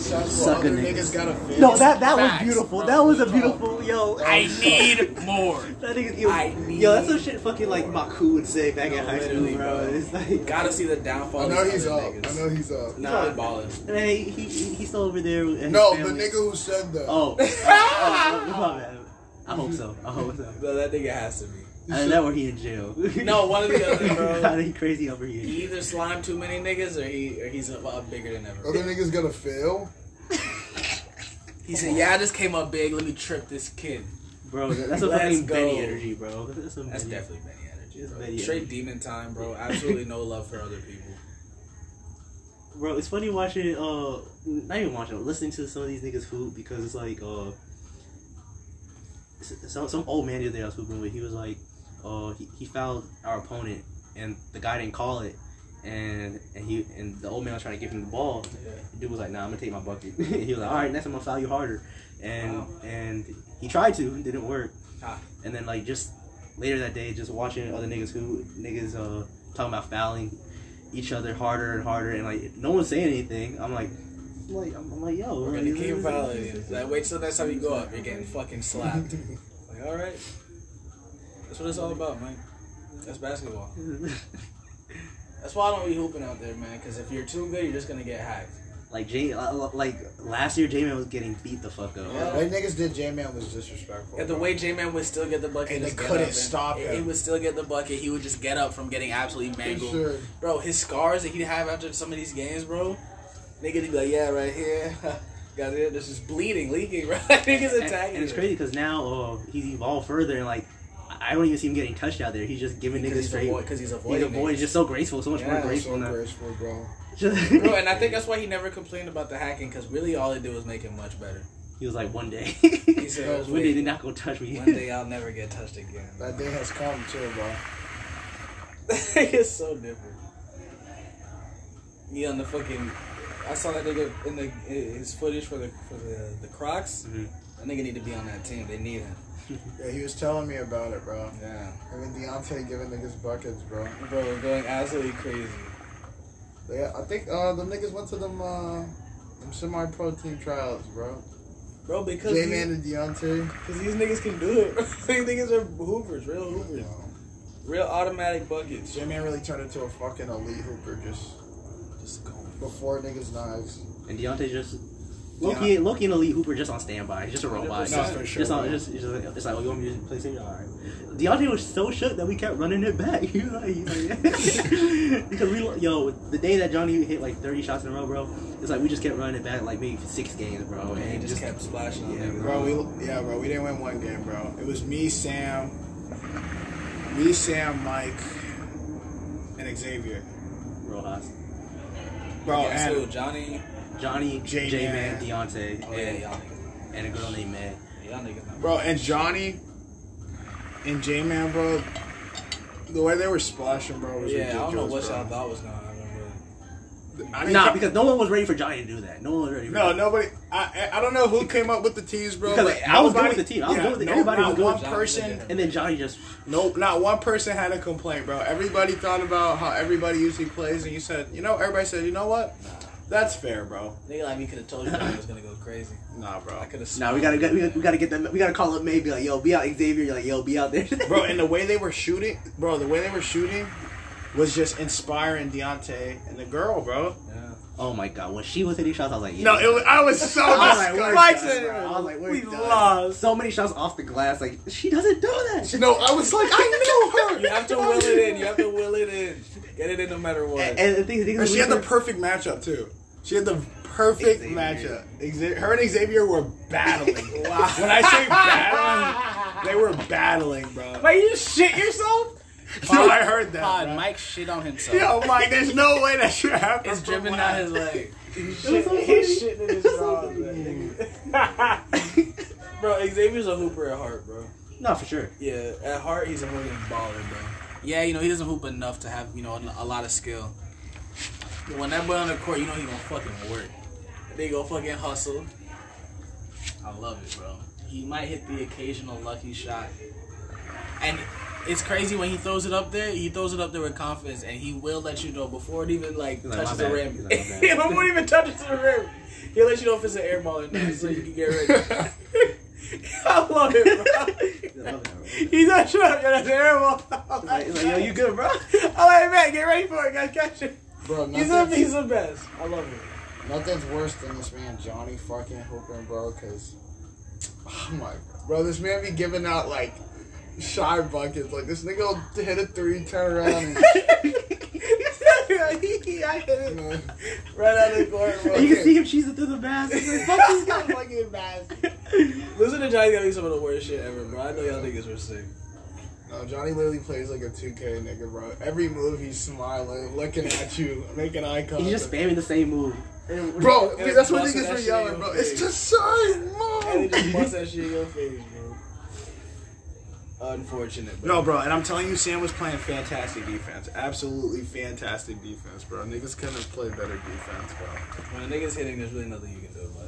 shots Sucker niggas. niggas got a fist. No, that that was beautiful. bro. That was a beautiful yo. I need more. That nigga, yo, I need yo, that's some shit fucking like Maku would say back in high school, bro. bro. It's like, Gotta see the downfall. I know he's other up. niggas. I know he's up. He's Nah. probably balling. hey, he, he he's still over there. And No, the nigga who said that. Oh, oh, oh, oh, my bad. I hope so. I hope so. No, that nigga has to be. And know where he in jail. No, one of the other, bro. God, he crazy over here. He here. either slimed too many niggas or he or he's up bigger than ever. Other niggas gonna fail. He said, "Yeah, I just came up big. Let me trip this kid." Bro, that's a Let's fucking go. Benny energy, bro. That's, some That's Benny- definitely Benny energy. Bro. Benny Straight energy. demon time, bro. Absolutely no love for other people. Bro, it's funny watching, uh, not even watching, listening to some of these niggas hoop because it's like, uh, some, some old man the other day I was hooping with, he was like, uh, he, he fouled our opponent and the guy didn't call it. And and he and the old man was trying to give him the ball. The dude was like, "Nah, I'm gonna take my bucket." he was like, "All right, next time I'm gonna foul you harder." And Wow. and he tried to, it didn't work. Ah. And then like just later that day, just watching other niggas who niggas uh talking about fouling each other harder and harder, and like no one's saying anything. I'm like, I'm like I'm, I'm like, yo, We're gonna keep fouling. Like, wait till next time you go up, you're getting fucking slapped. Like, all right, that's what it's all about, man. That's basketball. That's why I don't be hooping out there, man. Because if you're too good, you're just gonna get hacked. like J, like last year, J Man was getting beat the fuck up. Yeah. What niggas did J Man was disrespectful. And the way J Man would still get the bucket, And they couldn't stop he- him. He would still get the bucket. He would just get up from getting absolutely mangled. sure. Bro, his scars that he'd have after some of these games, bro. Nigga, he'd be like, yeah, right here. Got it. This is bleeding, leaking, right? Niggas And, attacking. and it's crazy because now uh, he's evolved further, and like I don't even see him getting touched out there. He's just giving niggas straight. avoid, cause he's a He's avoiding. avoiding, niggas. just so graceful, so much more graceful So now. graceful, bro. Just- Bro, and I think that's why he never complained about the hacking, because really all it did was make him much better. he was like, one day, He said, one day they're not gonna touch me. one day I'll never get touched again. That day has come too, bro. it's so different. He on the fucking. I saw that nigga in the his footage for the for the the Crocs. Mhm. That nigga need to be on that team. They need him. Yeah, he was telling me about it, bro. Yeah, I mean, Deontay giving niggas buckets, bro. bro, we're going absolutely crazy. Yeah, I think uh, the niggas went to them uh, them semi-pro team trials, bro. Bro, because J these, Man and Deontay. cause these niggas can do it. these niggas are hoopers, real hoopers, real automatic buckets. J Man really turned into a fucking elite hooper just Just go. before niggas' knives. And Deontay just Loki, Loki and Elite Hooper just on standby. He's just a robot. No, just, for sure, Just, on, just, just like, it's like, oh, you want me to play safety? All right. Deontay was so shook that we kept running it back. He was like, he's like because we, yo, the day that Johnny hit like 30 shots in a row, bro, it's like we just kept running it back like maybe six games, bro. And And he just kept splashing on Yeah, niggas. Bro, we yeah, bro, we didn't win one game, bro. It was me, Sam, me, Sam, Mike, and Xavier. Rojas, Bro, yeah, so and Johnny. Johnny, J-Man. J-Man, Deontay, Oh yeah, and, y'all and a girl named May. Y'all niggas bro, and Johnny and J Man, bro. The way they were splashing, bro, was Yeah, I don't know what bro. y'all thought was gonna happen. I mean, Nah, because no one was ready for Johnny to do that. No one was ready. For no, that. nobody. I I I don't know who came up with the teams, bro. Because but I was good with the team. I was yeah, good with it. no- Everybody not was good. one Johnny person. And then Johnny just Nope, not one person had a complaint, bro. Everybody thought about how everybody usually plays, and you said, you know, everybody said, you know what? That's fair, bro. Nigga like me could have told you Johnny was gonna go crazy. Nah, bro. I could have. Nah, we gotta get we gotta, we gotta get them. We gotta call up May. Be like, yo, be out Xavier. You're like, yo, be out there, bro, and the way they were shooting, bro, the way they were shooting was just inspiring Deontay and the girl, bro. Yeah. oh my god, when she was hitting shots, I was like, yeah. No, it was, I was so I was like, we're disgusted. done, bro. I was like, we're We done. lost. So many shots off the glass. Like she doesn't do that. No, I was like, I knew her. You have to will it in. You have to will it in. Get it in no matter what. And, and the thing, the thing And is, she had the perfect matchup too. She had the perfect Xavier. matchup. Her and Xavier were battling. wow. When I say battling, they were battling, bro. Wait, you shit yourself? Yo, oh, I heard that. Pod, bro. Mike shit on himself. Yo, Mike, there's no way that should happen. It's dripping down his leg. He's It so he's shitting in his It was so drawers. bro, Xavier's a hooper at heart, bro. no, for sure. Yeah, at heart he's a fucking baller, bro. Yeah, you know he doesn't hoop enough to have you know a lot of skill. When that boy on the court, you know he gonna fucking work. They go fucking hustle. I love it, bro. He might hit the occasional lucky shot, and it's crazy when he throws it up there. He throws it up there with confidence, and he will let you know before it even like He's touches "My the rim. Like, "My bad." yeah, before it even touches the rim, he'll let you know if it's an air ball or not, so you can get ready. I love it, bro. Love that, bro. He's not sure if that's an air ball. Like, he's like, yo, you good, bro? I'm like, man, get ready for it, guys. Catch it. Bro, He's the, he's the best. I love him. nothing's worse than this man Johnny fucking hooping, bro. Cause oh my, bro, this man be giving out like shy buckets. Like this nigga will hit a three, turn around, and I hit you it right out of the court, bro. And you can see him cheesing through the basket. He's like, fuck this guy. fucking embarrassing. Listen to Johnny gotta be some of the worst shit ever, bro. I know y'all niggas were sick. No, Johnny literally plays like a 2K nigga, bro. Every move he's smiling, looking at you, making eye contact. He's just spamming the same move. Bro, And that's what niggas that were yelling, bro. face. It's just side And move. they just bust that shit in your face, bro. Unfortunate, bro. No, bro, and I'm telling you, Sam was playing fantastic defense. Absolutely fantastic defense, bro. Niggas couldn't have played better defense, bro. When a nigga's hitting, there's really nothing you can do about it,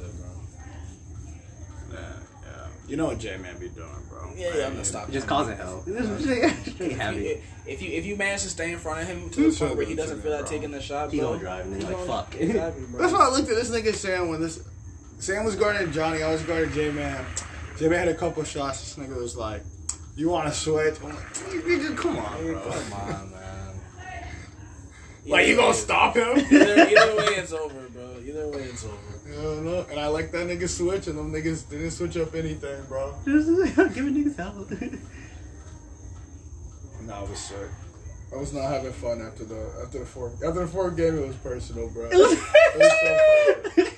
bro. Yeah, yeah. You know what J Man be doing, bro. Yeah, yeah, I'm gonna stop. Just causing hell. Straight If happy. you, if you if you manage to stay in front of him to the point where he doesn't feel like taking the shot, He bro, gonna drive and then he's like, fuck. Exactly. That's why I looked at this nigga Sam when this Sam was guarding Johnny, I was guarding J Man. J Man had a couple shots. This nigga was like, "You want to switch?" I'm like, "Nigga, come on, Nigga, bro." Come on, man. Like you gonna stop him? Either, either way, it's over, bro. Either way, it's over. You know, no. And I like that nigga switch, and them niggas didn't switch up anything, bro. Just giving niggas hell. Nah, it was sick. I was not having fun after the after the fourth after the fourth game. It was personal, bro. It was, so personal.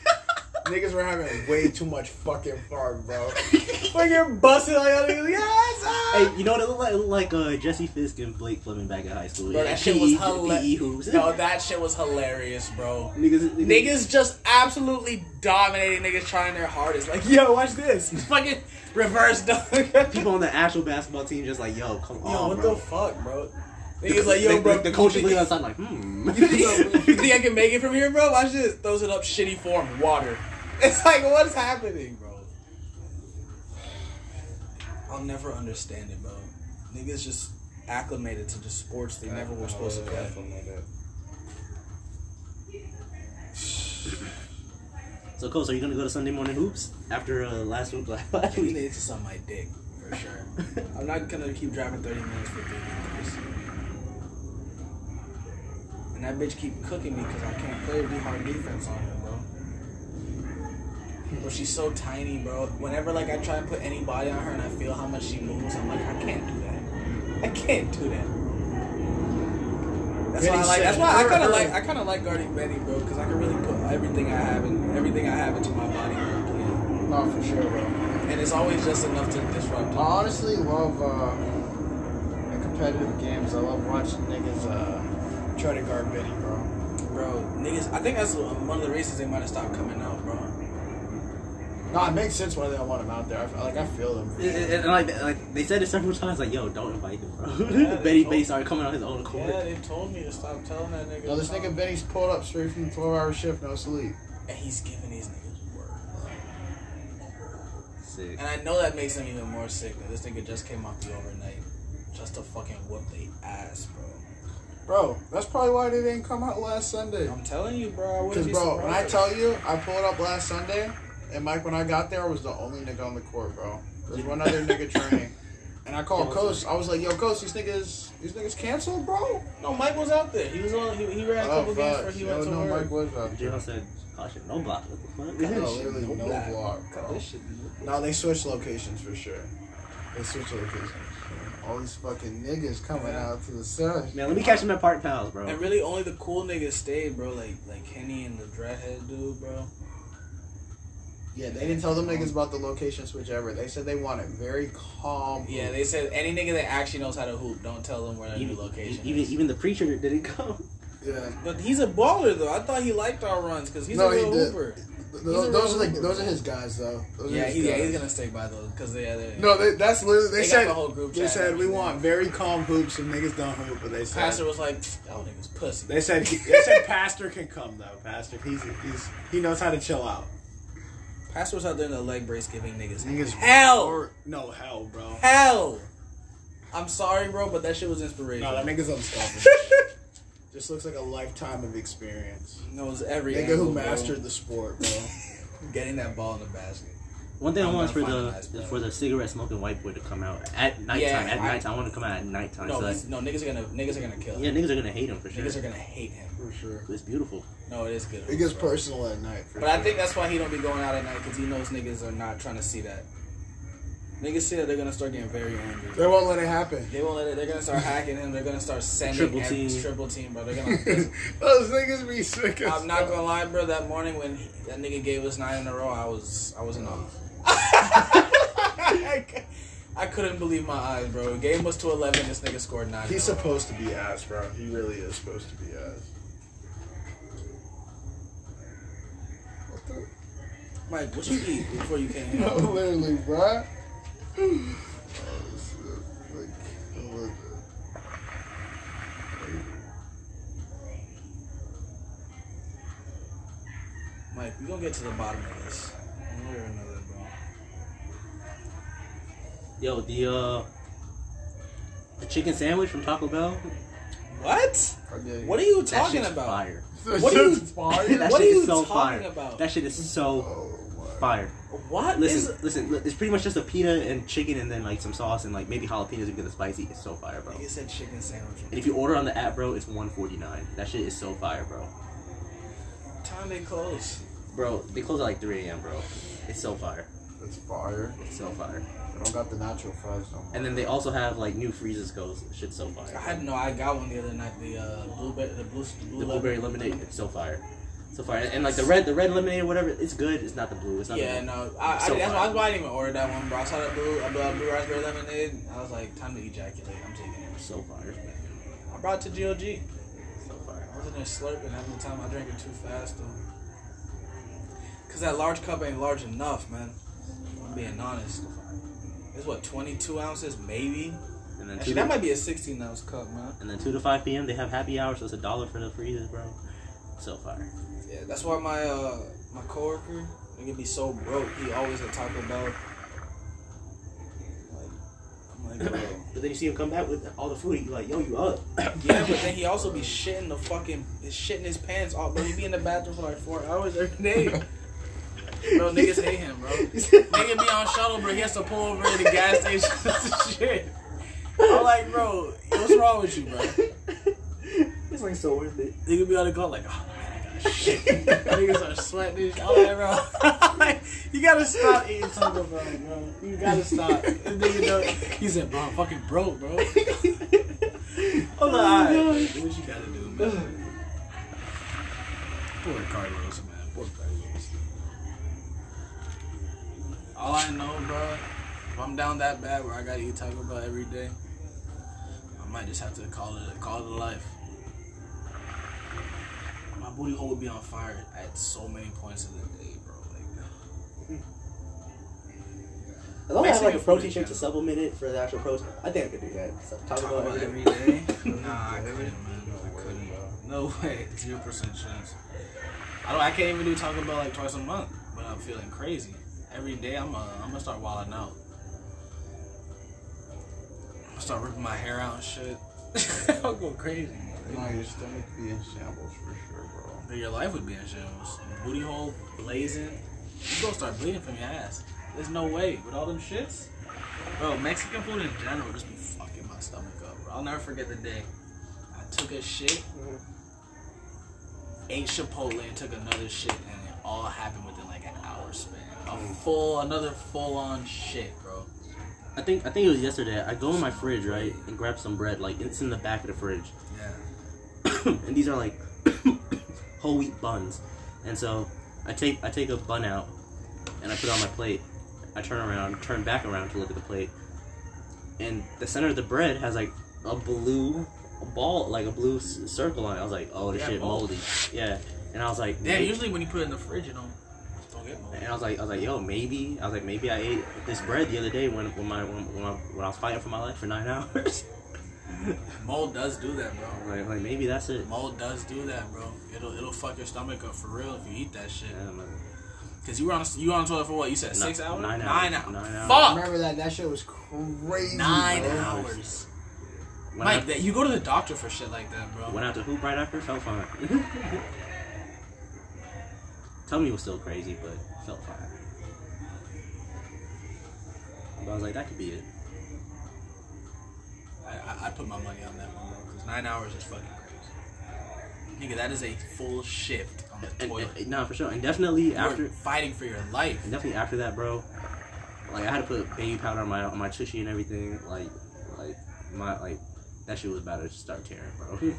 Niggas were having way too much fucking fun, bro. Fucking busting on y'all niggas. Yes, ah! Hey, you know what it looked like? It looked like uh, Jesse Fisk and Blake Fleming back in high school. Bro, Yeah, that shit was hilarious. No, that shit was hilarious, bro. niggas, Niggas just absolutely dominating niggas trying their hardest. Like, yo, watch this. Fucking reverse dunk. People on the actual basketball team just like, yo, come Yo, on, Yo, what bro. the fuck, bro? Niggas like, yo, bro. the, the coach is looking outside like, hmm. you think- you think I can make it from here, bro? Watch this. Throws it up shitty form, water. It's like, what's happening, bro? I'll never understand it, bro. Niggas just acclimated to the sports they never were supposed to play. So, Coach, are you gonna go to Sunday morning hoops after uh, last week? Last I week? need to suck my dick for sure. I'm not gonna keep driving 30 minutes for 30 minutes. And that bitch keep cooking me because I can't play really hard defense on her, bro. She's so tiny, bro. Whenever like I try and put any body on her and I feel how much she moves, I'm like, I can't do that. I can't do that. That's why I like. That's why I kind of like. I kind of like guarding Benny, bro, because I can really put everything I have and everything I have into my body. bro. No, for sure, bro. And it's always just enough to disrupt. I honestly love uh, competitive games. I love watching niggas uh, try to guard Benny, bro. Bro, niggas, I think that's one of the reasons they might have stopped coming out, bro. No, it makes sense why they don't want him out there. I, feel- like I feel them. And, and- and, like, like they said it several times, like, yo, don't invite him, bro. Yeah, they Betty started coming on his own accord. Yeah, they told me to stop telling that nigga. No, this nigga come. Benny's pulled up straight from the 12 hour shift, no sleep. And he's giving these niggas work. Sick. And I know that makes them even more sick that this nigga just came off the overnight just to fucking whoop they ass, bro. Bro, that's probably why they didn't come out last Sunday. I'm telling you, bro. Because, be bro, when I surprised. tell you, I pulled up last Sunday, and Mike, when I got there, I was the only nigga on the court, bro. There's one other nigga training. And I called Coach. I was like, yo, Coach, these niggas, these niggas canceled, bro? No, Mike was out there. He was on. He, he ran a oh, couple games before he Yo, went to no, work. Mike was out there. Jill said, caution, no block. What the No, fuck? literally no black. block, Cut bro. this shit. No, they switched locations for sure. They switched locations. All these fucking niggas coming Yeah. out to the sun. Man, let me catch them at Park Pals, bro. And really, only the cool niggas stayed, bro. Like like Kenny and the dreadhead dude, bro. Yeah, they didn't tell them niggas about the location switch ever. They said they want it very calm. Yeah, they said any nigga that actually knows how to hoop, don't tell them where their new location even is. even the preacher didn't come. yeah. But he's a baller though. I thought he liked our runs because he's No, a he real did. hooper. Th- He's a Those, those are real the, hooper, those are his guys though. Those Yeah, his he, yeah, he's gonna stay by those because they, they No, they, that's literally they, They said. the whole group they said we want very calm hoops and niggas don't hoop. But they said Pastor was like, "Y'all niggas pussy." they said they said Pastor can come though. Pastor, he's he's he knows how to chill out. Pastor was out there in the leg brace giving niggas Niggas hell, or- no hell, bro. hell. I'm sorry, bro, but that shit was inspiration. No, that nigga's unstoppable. Just looks like a lifetime of experience. knows every Nigga angle, who bro. mastered the sport, bro. getting that ball in the basket. One thing I I'm want is for the a nice player. for the cigarette smoking white boy to come out at nighttime. Yeah, at I- nighttime, I want to come out at nighttime. No, so he's, that, no, niggas are gonna niggas are gonna kill Him. yeah, him. niggas are gonna hate him for sure. Niggas are gonna hate him. For sure. It's beautiful. No, it is good. It gets bro. personal at night. For But I think that's why he don't be going out at night because he knows niggas are not trying to see that. Niggas see that they're gonna start getting very angry. they won't let it happen. They won't let it. They're gonna start hacking him. They're gonna start sending Triple every- team. triple team, bro. They're gonna. Those niggas be sick I'm not gonna lie, bro. That morning when he, that nigga gave us nine in a row, I was I was in awe. I couldn't believe my eyes, bro. Game was to eleven. This nigga scored nine. He's in supposed to be ass, bro. He really is supposed to be ass. What the? Mike, what you eat before you came No, literally, bro. Oh, this like, oh, what was it? Mike, we're gonna get to the bottom of this. One way or another, bro. Yo, the uh, the chicken sandwich from Taco Bell. What? What are you That talking shit's about? fire. What are you- fire? that What shit are is you so talking fire. about? That shit is so Oh fire. What? Listen, Is- listen. It's pretty much just a pita and chicken, and then like some sauce and like maybe jalapenos to get the spicy. It's so fire, bro. Nigga said chicken sandwich. And if you order on the app, bro, it's one forty nine. That shit is so fire, bro. Time they close. Bro, they close at like three a.m., bro. It's so fire. It's fire. It's so fire. They don't got the Nacho Fries no more. And then they also have like new freezes goes. shit so fire. I had no. I got one the other night. The uh, blueberry, the blue, the blue the blueberry lemonade, it's so fire. So fire. And like the red, the red lemonade or whatever, it's good. It's not the blue. It's not. Yeah, the blue. no, I, I, So that's, why, that's why I didn't even order that one, bro. I saw that blue, uh, blue, blue raspberry lemonade. I was like, time to ejaculate. I'm taking it. So fire. I brought it to GOG. So fire. I was in there slurping, having the time. I drank it too fast, though. Cause that large cup ain't large enough, man. I'm being honest. It's what 22 ounces, maybe. And then Actually, two. that To, might be a 16 ounce cup, man. and then two to five p.m. they have happy hour, so it's a dollar for the freezers, bro. So far. Yeah, that's why my uh my coworker, nigga be so broke. He always at Taco Bell. Like, like. But then you see him come back with all the food. You like, yo, you up? Yeah, but then he also be shitting the fucking shitting his pants off. Bro, he be in the bathroom for like four hours every day. Bro, niggas hate him, bro. Nigga be on shuttle, bro. He has to pull over at the gas station shit. I'm like, bro, what's wrong with you, bro? it's like so worth it. Nigga be on the clock like, oh man, I got shit. Niggas are sweating. I'm like, bro, like, you gotta stop eating Taco Bell, bro. You gotta stop. This nigga know, he said, bro, I'm fucking broke, bro. I'm like, alright, what you gotta do, man. Poor Carlos, man. Poor Carlos. All I know, bro, if I'm down that bad where I gotta eat Taco Bell every day, I might just have to call it call it a life. My booty hole would be on fire at so many points of the day, bro. Like, As long as I have like a protein shake to supplement it for the actual protein, I think I could do that. So, Taco Taco Bell every day? nah, I couldn't, man. I couldn't. No way. Zero percent chance. I don't. I can't even do Taco Bell like twice a month, but I'm feeling crazy. Every day, I'm. Uh, I'm gonna start wilding out. I'm gonna start ripping my hair out and shit. I'll go crazy. No, your stomach be in shambles for sure, bro. But your life would be in shambles. Booty hole blazing. You gonna start bleeding from your ass. There's no way. With all them shits. Bro, Mexican food in general just be fucking my stomach up, bro. I'll never forget the day. I took a shit, ate Chipotle, and took another shit, and it all happened within like an hour span. A full, another full on shit, bro. I think I think it was yesterday. I go in my fridge right and grab some bread. Like it's in the back of the fridge, Yeah. and these are like whole wheat buns. And so I take I take a bun out and I put it on my plate. I turn around, turn back around to look at the plate, and the center of the bread has like a blue ball, like a blue circle on it. I was like, oh, this Yeah, shit mold. moldy. Yeah, and I was like, Yeah, usually when you put it in the fridge, you know, don't get mold. And I was like, I was like, yo, maybe. I was like, maybe I ate this bread the other day when when my when, when, I, when I was fighting for my life for nine hours. Mold does do that, bro. like, like maybe that's it. Mold does do that, bro. It'll it'll fuck your stomach up for real if you eat that shit. Yeah, man. Cause you were on a, you were on the toilet for what? You said six Nine- hours. nine Nine hours. hours. Nine hours. Fuck. Remember that? That shit was crazy. Nine bro. hours. Went Mike, out, that, you go to the doctor for shit like that, bro. went out to hoop right after, felt fine. Tummy was still crazy, but felt fine. But I was like, that could be it. I, I, I put my money on that one, bro. Cause nine hours is fucking crazy. Nigga, that is a full shift on the And, toilet. and, nah, for sure. And definitely You after, fighting for your life. and definitely after that, bro. Like I had to put baby powder on my on my tushy and everything. Like, like my like that shit was about to start tearing, bro.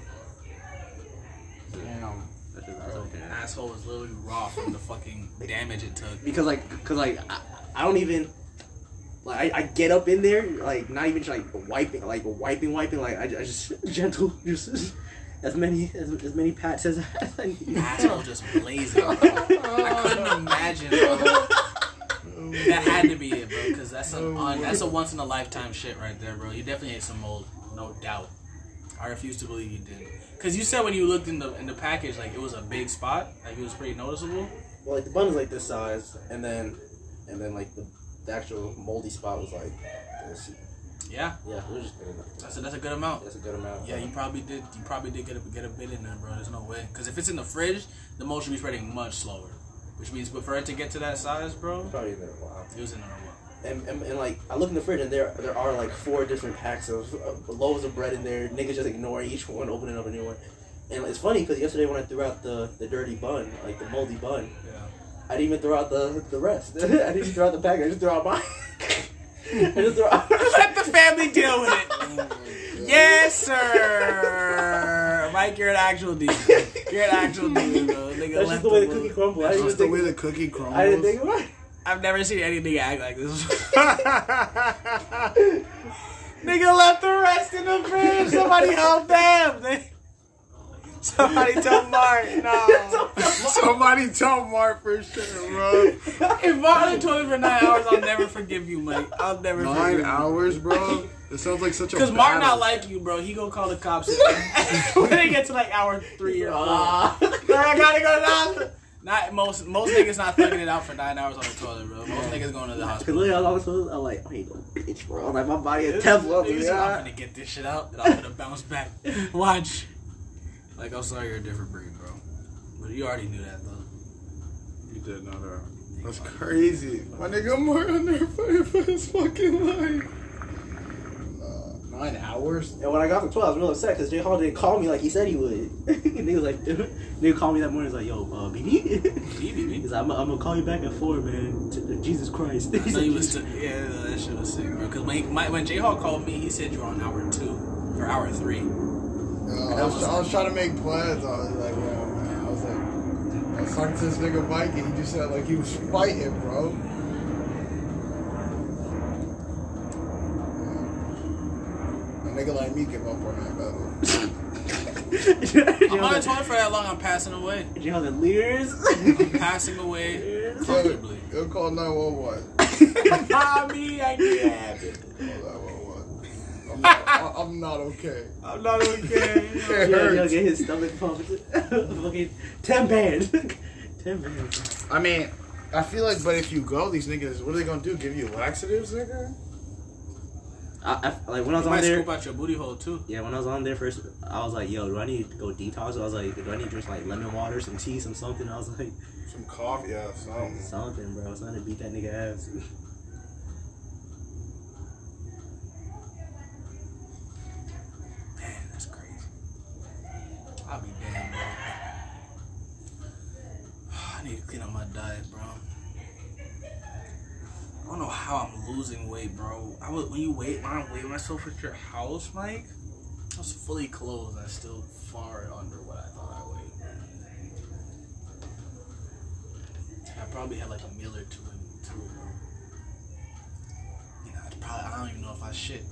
Damn. That shit was about to tear. Asshole is literally raw from the fucking damage it took. because like because like I, I don't even like I, I get up in there like not even like wiping like wiping wiping like I, I just gentle just as many as, as many pats as I need. Asshole just blazing. Bro. I couldn't imagine. Bro. That had to be it, bro. Because that's a Oh, un, that's a once in a lifetime shit right there, bro. You definitely ate some mold, no doubt. I refuse to believe you did. Cause you said when you looked in the in the package, like it was a big spot, like it was pretty noticeable. Well, like the bun is like this size, and then and then like the, the actual moldy spot was like this. Yeah, Yeah, it was just enough. that's a, that's a good amount. That's a good amount. Yeah, you probably did. You probably did get a get a bit in there, bro. There's no way. Cause if it's in the fridge, the mold should be spreading much slower. Which means, but for it to get to that size, bro, probably in there a while. it was in there a while. And, and, and like I look in the fridge and there there are like four different packs of uh, loaves of bread in there. Niggas just ignoring each one, opening up a new one. And it's funny because yesterday when I threw out the, the dirty bun, like the moldy bun, Yeah. I didn't even throw out the the rest. I didn't even throw out the pack. I just threw out mine. I just threw out. Let the family deal with it. Oh. Yes, sir. Mike, you're an actual dude. You're an actual dude, bro. Nigga That's just the way the mold. cookie crumbles. That's just the way the cookie crumbles. I didn't think about it. I've never seen any nigga act like this. nigga left the rest in the fridge. Somebody help them. Somebody tell Mark. No. Somebody tell Mark for sure, bro. if I'm on the toilet for nine hours, I'll never forgive you, Mike. I'll never forgive Nine hours, bro. It sounds like such a. Because Mark not like you, bro. He gonna call the cops when they get to like hour three or four. Ah. I gotta go down. Not most most niggas not thugging it out for nine hours on the toilet, bro. Most niggas going to the hospital. Cause hospital. literally, I was supposed, I'm like, I ain't no bitch, bro. Like my body is Teflon. Niggas, Yeah. I'm gonna get this shit out, and I'm gonna bounce back. Watch. Like I'm sorry, you're a different breed, bro. But you already knew that though. You did know that. That's crazy. My nigga Mark on there fighting for his fucking life. Uh, nine hours? And when I got the 12, I was real upset because Jay Hall didn't call me like he said he would. and he was like, nigga called me that morning. He's like, yo, uh, BB. BB. He's like, I'm, I'm gonna call you back at four, man. T- Jesus Christ. I know said, you was "Jesus." t- yeah, that shit was sick, bro. Because when he, my, when J Hawk called me, he said you were on hour two or hour three. Uh, I, was, I was trying to make plans. I was like, yo, man. I was like, I was talking to this nigga Mike, and he just said like he was fighting, bro. Nigga like me give up on that battle. I'm on the toilet for that long. I'm passing away. Jay Hall said, Lears. Passing away Lears. comfortably. Go call 911. Mommy, I can't happen. Call 911. I'm not, I- I'm not okay. I'm not okay. It Yeah, he'll get his stomach pumped. Fucking 10 bands. 10 bands. I mean, I feel like, but if you go, these niggas, what are they gonna do? Give you laxatives, nigga? I, I, like when I was You on there. scoop out your booty hole too. Yeah, when I was on there first, I was like, yo, do I need to go detox? I was like, do I need to drink like lemon water, some tea, some something? I was like, Some coffee, yeah, something. something, bro. I was trying to beat that nigga ass. Man, that's crazy. I'll be damned, bro. I need to clean up my diet, bro. I don't know how I'm losing weight, bro. I was, when you wait, when I weigh myself at your house, Mike, I was fully clothed. and still far under what I thought I weighed. I probably had like a meal or two in too, bro. You know, I probably I don't even know if I shit.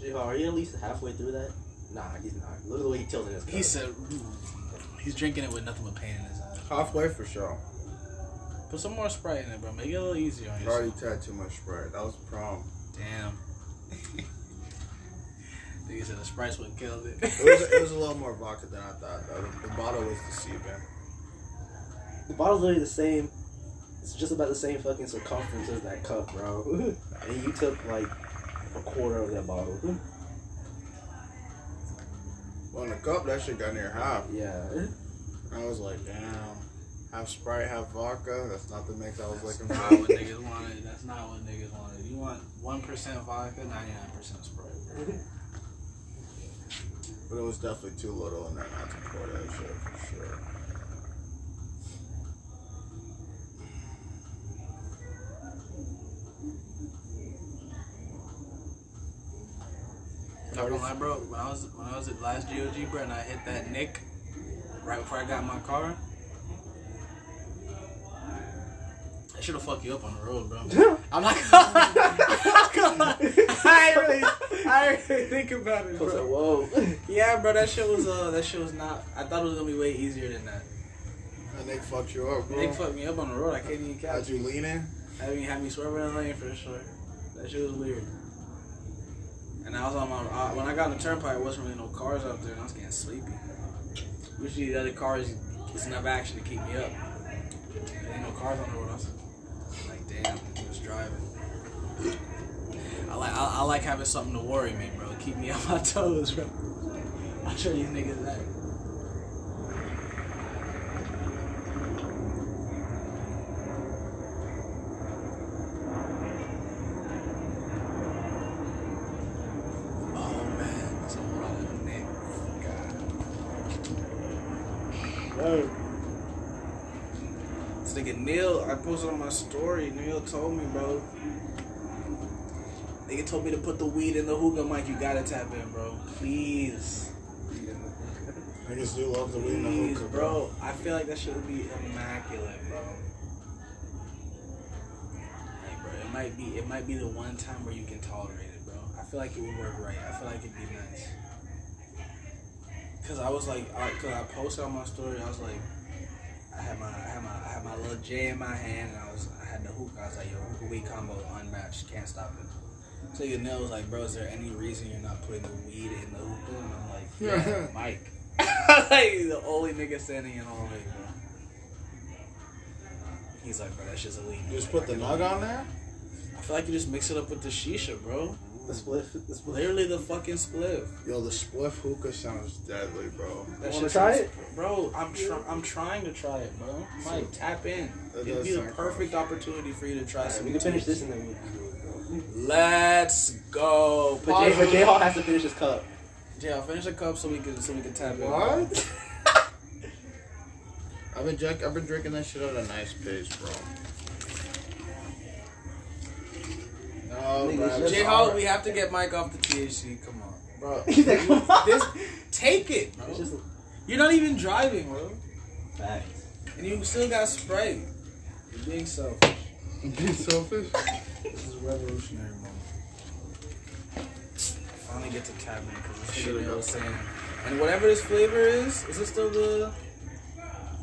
J are you at least halfway through that? Nah, he's not. Look at the way he tilted his cup. He said he's drinking it with nothing but pain in his eyes. Halfway for sure. Put some more Sprite in it, bro. Make it a little easier on I already yourself. had too much Sprite. That was the problem. Damn. Nigga said the Sprite's what killed it. It was, it was a little more vodka than I thought. Though. The, the bottle was deceiving. The bottle's literally the same. It's just about the same fucking circumference as that cup, bro. and you took like a quarter of that bottle. Well, in the cup, that shit got near half. Yeah. I was like, damn. Half Sprite, half vodka. That's not the mix I was That's looking not for. what niggas wanted. That's not what niggas wanted. You want one percent vodka, ninety nine percent Sprite. But it was definitely too little in there not to pour that shit for sure. Not gonna lie, bro. When I was when I was at last GOG, bro, and I hit that nick right before I got in my car. That should have fucked you up on the road, bro. I'm not gonna. I'm not gonna I really, I really think about it, I was like, bro. whoa. Yeah, bro, that shit was uh, that shit was not. I thought it was gonna be way easier than that. That Nick fucked you up, bro. Nick fucked me up on the road. I can't even How'd catch. you lean in? I mean, had me swerving in the lane for sure. That shit was weird. And I was on my uh, when I got on the turnpike, there wasn't really no cars out there, and I was getting sleepy. Usually the other cars, it's enough action to keep me up. There ain't no cars on the road. I was like, damn, who was driving? I like I, I like having something to worry me, bro. Keep me on my toes, bro. I'll show you niggas that. Oh man, that's a whole lot of Nick. God. This nigga Neil, I posted on my story. Neil told me, bro. Nigga told me to put the weed in the hookah Mike. You gotta tap in, bro. Please. I Niggas do love the weed in the hookah, bro. I feel like that shit would be immaculate, bro. Like, bro, it might be it might be the one time where you can tolerate it, bro. I feel like it would work right. I feel like it'd be nice. Cause I was like, I, cause I posted on my story, I was like, I had my, I had my, I had my little J in my hand, and I was, I had the hookah. I was like, yo, hookah weed combo unmatched, can't stop it. So your nail was like, bro, is there any reason you're not putting the weed in the hookah? And I'm like, yeah, Mike. like the only nigga standing in all of it, bro. He's like, bro, that shit's illegal. You just put the nug on there? I feel like you just mix it up with the shisha, bro. The split. The split. Literally the fucking spliff. Yo, the spliff hookah sounds deadly, bro. That Wanna try sounds- it? bro? I'm try- I'm trying to try it, bro. Mike, tap in. It'd be the sound perfect opportunity for you to try Alright, some. we can finish this and then we Let's go. But J, but J Hall has to finish his cup. Yeah, I'll finish the cup so we can so we can tap in. What? I've been drink, I've been drinking that shit at a nice pace, bro. No, Nigga, bro. it's it's J Hall, we have to get Mike off the THC. Come on, bro. He's like, come on. this take it, bro. Just You're not even driving, bro, facts. and you still got Sprite. You're being selfish. Be selfish. This is a revolutionary moment. Finally get to in because this got was saying. And whatever this flavor is, is it still the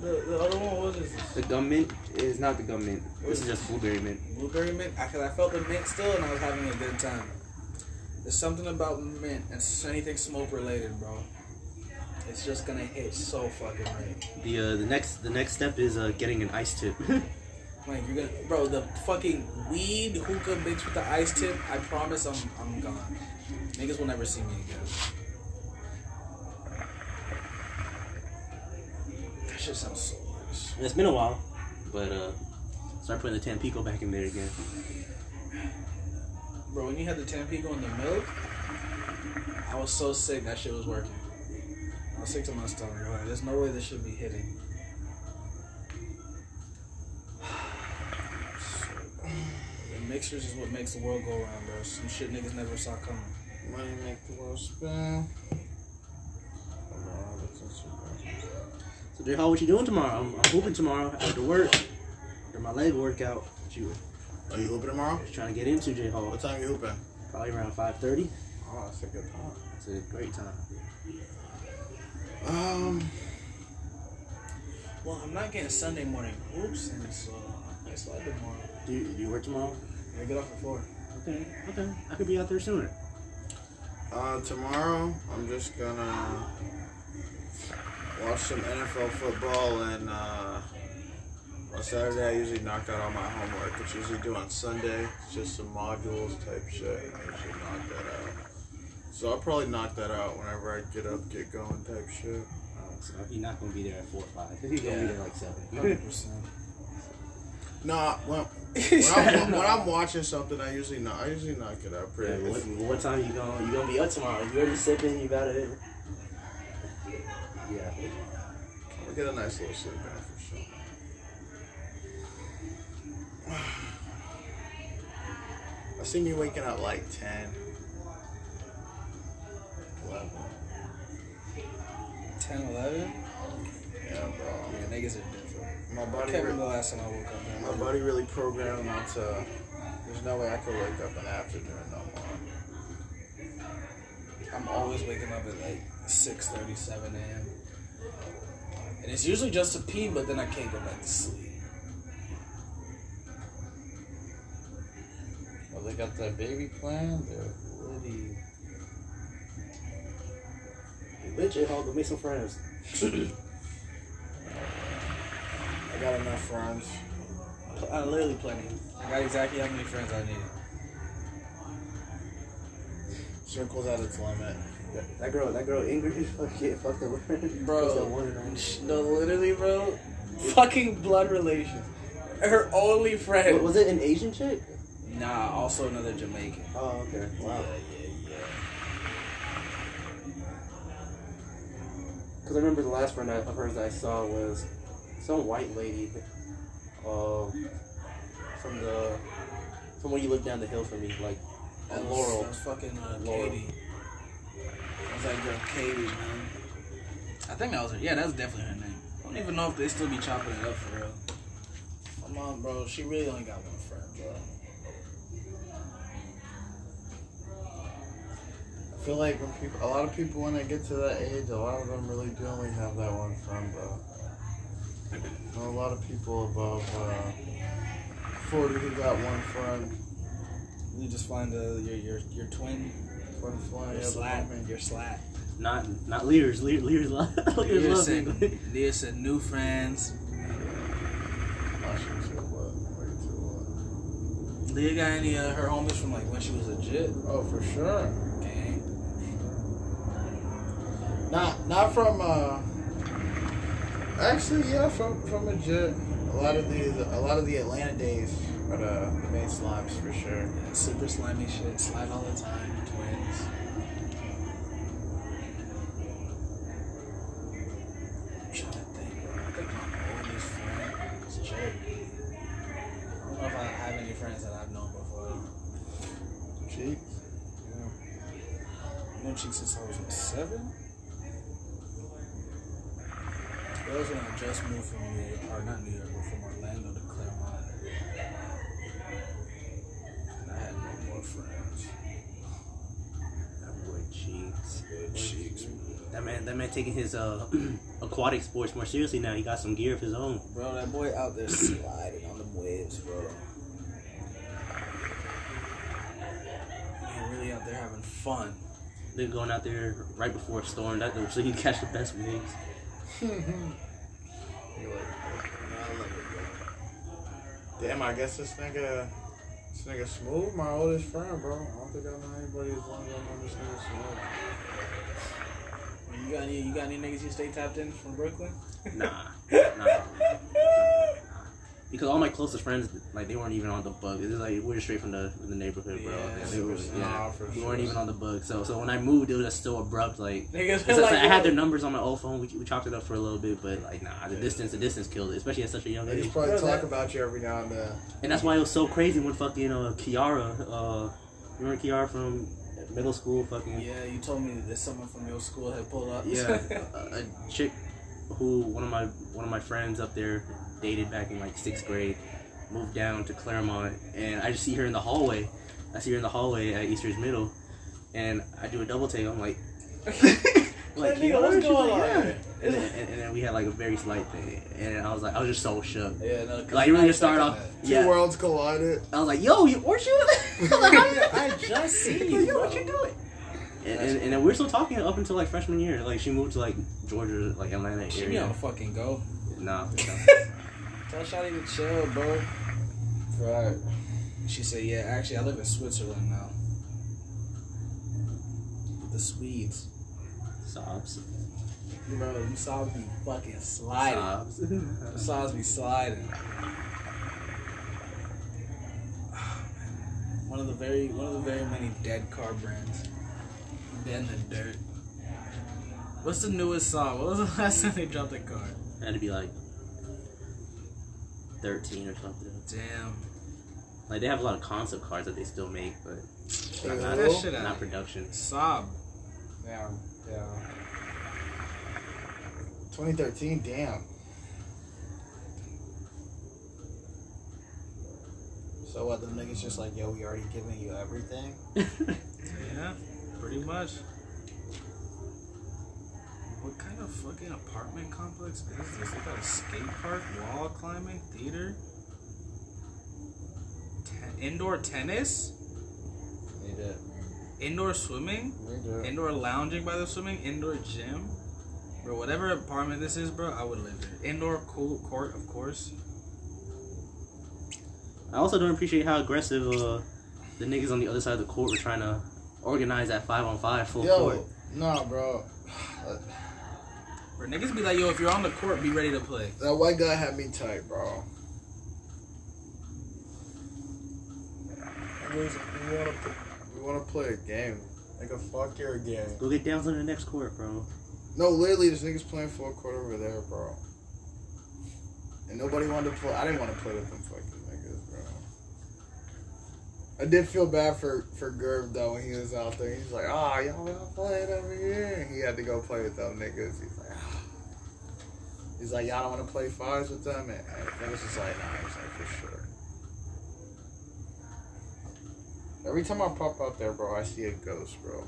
the, the other one? What is this? The gum mint is not the gum mint. This is just blueberry mint. Blueberry mint? Because I felt the mint still and I was having a good time. There's something about mint and anything smoke related, bro. It's just gonna hit so fucking right. The uh, the next the next step is uh, getting an ice tip. Like you're gonna, bro. The fucking weed hookah mixed with the ice tip. I promise, I'm I'm gone. Niggas will never see me again. That shit sounds so nice. it's been a while, but uh, start putting the Tampico back in there again. Bro, when you had the Tampico in the milk, I was so sick that shit was working. I was sick to my stomach. Like, there's no way this should be hitting. Mixers is what makes the world go around, bro. Some shit niggas never saw coming. Money make the world spin. Hold on, let's see. So J Hall, what you doing tomorrow? I'm, I'm hooping tomorrow after work, after my leg workout. What you Are you hooping tomorrow? just trying to get into J Hall? What time you hooping? Probably around five thirty. Oh, that's a good time. It's a great time. Um, Well, I'm not getting Sunday morning hoops, and so I slide tomorrow. Do you, do you work tomorrow? I get off at four. Okay, okay. I could be out there sooner. Uh, tomorrow, I'm just gonna watch some NFL football, and uh, on Saturday, I usually knock out all my homework. It's usually due on Sunday. It's just some modules type shit. I usually knock that out. So I'll probably knock that out whenever I get up, get going type shit. Oh, so you're not gonna be there at four or five. You're gonna Yeah. be there like seven. Hundred percent. Nah, when, when, I'm, when I'm watching something, I usually knock, I usually knock it out Yeah, pretty. what, what time you gonna you gonna be up tomorrow? You already sipping? You got it? Yeah. I'll get a nice little sleep in for sure. I seen you waking up like 10, 11. 10, 11? Yeah, bro. Yeah, niggas are different. My I body, can't remember the last time I woke up that my body really programmed not to. There's no way I could wake up in the afternoon no more. I'm always waking up at like 6:30, 7 a.m. And it's usually just to pee, but then I can't go back to sleep. Well, they got that baby plan. They're really. Bitch, Hall, go make some friends. I got enough friends. Uh, literally plenty. I got exactly how many friends I need. Circles at its limit. That girl, that girl Ingrid, fucking fucked up. Bro. What's that one name? Sh- No, literally, bro. Fucking blood relations. Her only friend. was it an Asian chick? Nah, also another Jamaican. Oh, okay. Wow. Yeah, yeah, Because I remember the last friend I, of hers I saw was some white lady, uh, from the from when you look down the hill from me, like yeah. at That was- Laurel. That was fucking uh, Laurel. Katie. That was that girl Katie, man. I think that was her. Yeah, that's definitely her name. I don't even know if they still be chopping it up for real. My mom, bro, she really only got one friend, bro. I feel like when people, a lot of people when they get to that age, a lot of them really do only have that one friend, though. I know a lot of people above uh, 40 who got one friend. You just find uh, your your your twin, One flying your slat, behind me. your slat. Not not leaders, leaders, leaders, love, leaders Leah love said. Leah said new friends. Oh, she was too what? Way too Leah got any of her homies from like when she was legit? Oh, for sure. Gang. Not not from uh actually yeah from from legit a lot of the a lot of the Atlanta days are uh, the, the main slimes for sure. Yeah, super slimy shit. Slide all the time. Twins. I'm trying to think, bro. I think my oldest friend is Jake. I don't know if I have any friends that I've known before. Cheeks. Yeah. I've known Cheek since I was seven? That was when I just moved from New York, or not New York, but from Orlando to Clermont. And I had no more friends. That boy cheeks. Good cheeks, That man, that man taking his uh aquatic sports more seriously now. He got some gear of his own. Bro, that boy out there sliding on the waves, bro. Man, really out there having fun. They're going out there right before a storm, that so he can catch the best waves. Mm-hmm. Damn, I guess this nigga this nigga smooth, my oldest friend, bro. I don't think I know anybody as long as I know this nigga smooth. You got any? You got any niggas you stay tapped in from Brooklyn? Nah, nah. Because all my closest friends, like they weren't even on the bug. It was like we're straight from the the neighborhood, bro. Yeah, they were, yeah, nah, we sure. weren't even on the bug. So so when I moved, it was just so abrupt. Like Niggas like, like, I had their numbers on my old phone. We, we chopped it up for a little bit, but like nah, the distance, the distance killed it, especially at such a young age. They just probably talk that- about you every now and then. And that's why it was so crazy when fucking uh, Kiara, uh, remember Kiara from middle school, fucking Yeah, you told me that someone from your school had pulled up. yeah, a, a chick who one of my one of my friends up there dated back in like sixth grade, moved down to Clermont, and I just see her in the hallway. I see her in the hallway at East Ridge Middle, and I do a double take. I'm like, like nigga, Kiara? what's going like, on? "Yeah." And then, and, and then we had like a very slight thing, and I was like, I was just so shook. yeah, no. 'cause Like you really I just start off, expected Two yeah. worlds collided. I was like, yo, you, weren't you? I like, how. I just see you. yo, bro. what you doing? And, and, and then we're still talking up until like freshman year. Like she moved to like Georgia, like Atlanta She be on area. fucking go. Nah, no. Tell Shotty to chill, bro. Right. She said, yeah, actually, I live in Switzerland now. The Swedes. Saab. Bro, you saw me fucking sliding. Saab. You saw me sliding. One of the very one of the very many dead car brands. Dead in the dirt. What's the newest song? What was the last time they dropped a car? Had to be like thirteen or something. Damn. Like they have a lot of concept cars that they still make, but Hey, not, that shit not, production. Saab. Damn. yeah. 2013, damn. So what, the niggas just like, yo, we already giving you everything? Yeah, pretty much. What kind of fucking apartment complex is this? They got a skate park, wall climbing, theater, Ten- indoor tennis, They did. indoor swimming, They did. indoor lounging by the swimming, indoor gym. Bro, whatever apartment this is, bro, I would live there. Indoor cool court, of course. I also don't appreciate how aggressive uh, the niggas on the other side of the court were trying to organize that five on five full court. Yo, nah, bro. Bro, niggas be like, yo, if you're on the court, be ready to play. That white guy had me tight, bro. We wanna, we wanna play a game. Like a fuck your game. Go get down to the next court, bro. No, literally, this nigga's playing full court over there, bro. And nobody wanted to play. I didn't want to play with them fucking niggas, bro. I did feel bad for for Gerb though when he was out there. He's like, "Ah, y'all not playing over here." And he had to go play with them niggas. He's like, ah. He's like, "Y'all don't want to play fives with them?" And, I was just like, "Nah." I was like, "For sure." Every time I pop out there, bro, I see a ghost, bro.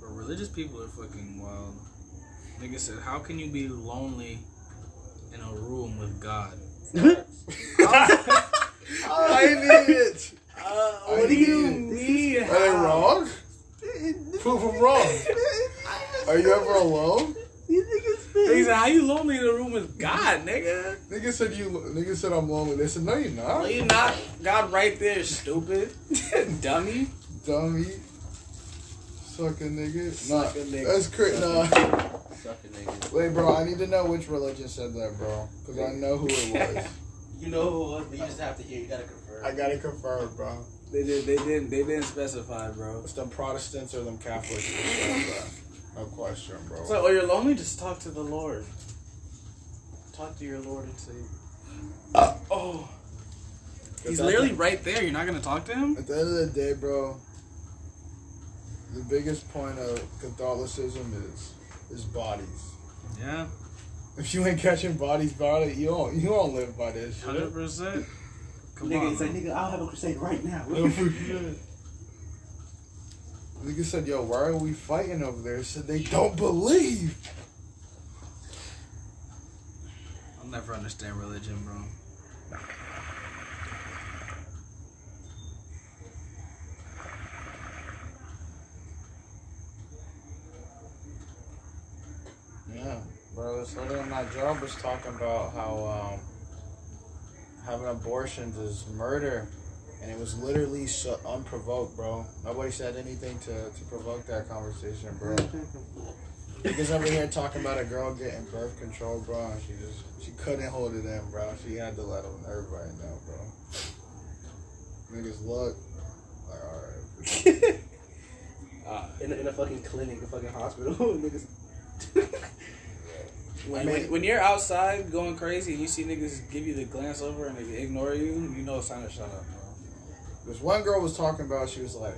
Bro, religious people are fucking wild. Nigga said, how can you be lonely in a room with God? I need it. Uh, what do you mean? Are they wrong? Prove them wrong. Are you ever alone? These niggas He said, how you lonely in the room with God, nigga? Nigga said you. Nigga said I'm lonely. They said no, you're not. No, not. you not. God right there, stupid. Dummy. Dummy. Sucking nigga. Nah, Suck a nigga. that's crazy. Nah. Sucking nigga. Wait, bro. I need to know which religion said that, bro. Cause I know who it was. You know who it was, but you just have to hear. You gotta confirm. I gotta confirm, bro. They did. They didn't. They didn't specify, bro. It's them Protestants or them Catholics. for sure, bro. No question, bro. It's like, oh, you're lonely. Just talk to the Lord. Talk to your Lord and Savior. Uh. oh, he's literally the- right there. You're not gonna talk to him? At the end of the day, bro, the biggest point of Catholicism is is bodies. Yeah, If you ain't catching bodies, body, you don't you don't live by this shit. hundred percent. Come on. nigga, on, he's like, nigga, I'll have a crusade right now. Nigga said, "Yo, why are we fighting over there?" Said they don't believe. I'll never understand religion, bro. Yeah, bro. This lady on my job was talking about how um, having abortions is murder, and it was literally so unprovoked, bro. Nobody said anything to to provoke that conversation, bro. Niggas over here talking about a girl getting birth control, bro, and she just she couldn't hold it in, bro. She had to let them everybody know, bro. Niggas look like alright. Uh, in, a, in a fucking clinic, a fucking hospital, niggas. when, I mean- when, when you're outside going crazy and you see niggas give you the glance over and they ignore you, you know it's time to shut up. This one girl was talking about. She was like,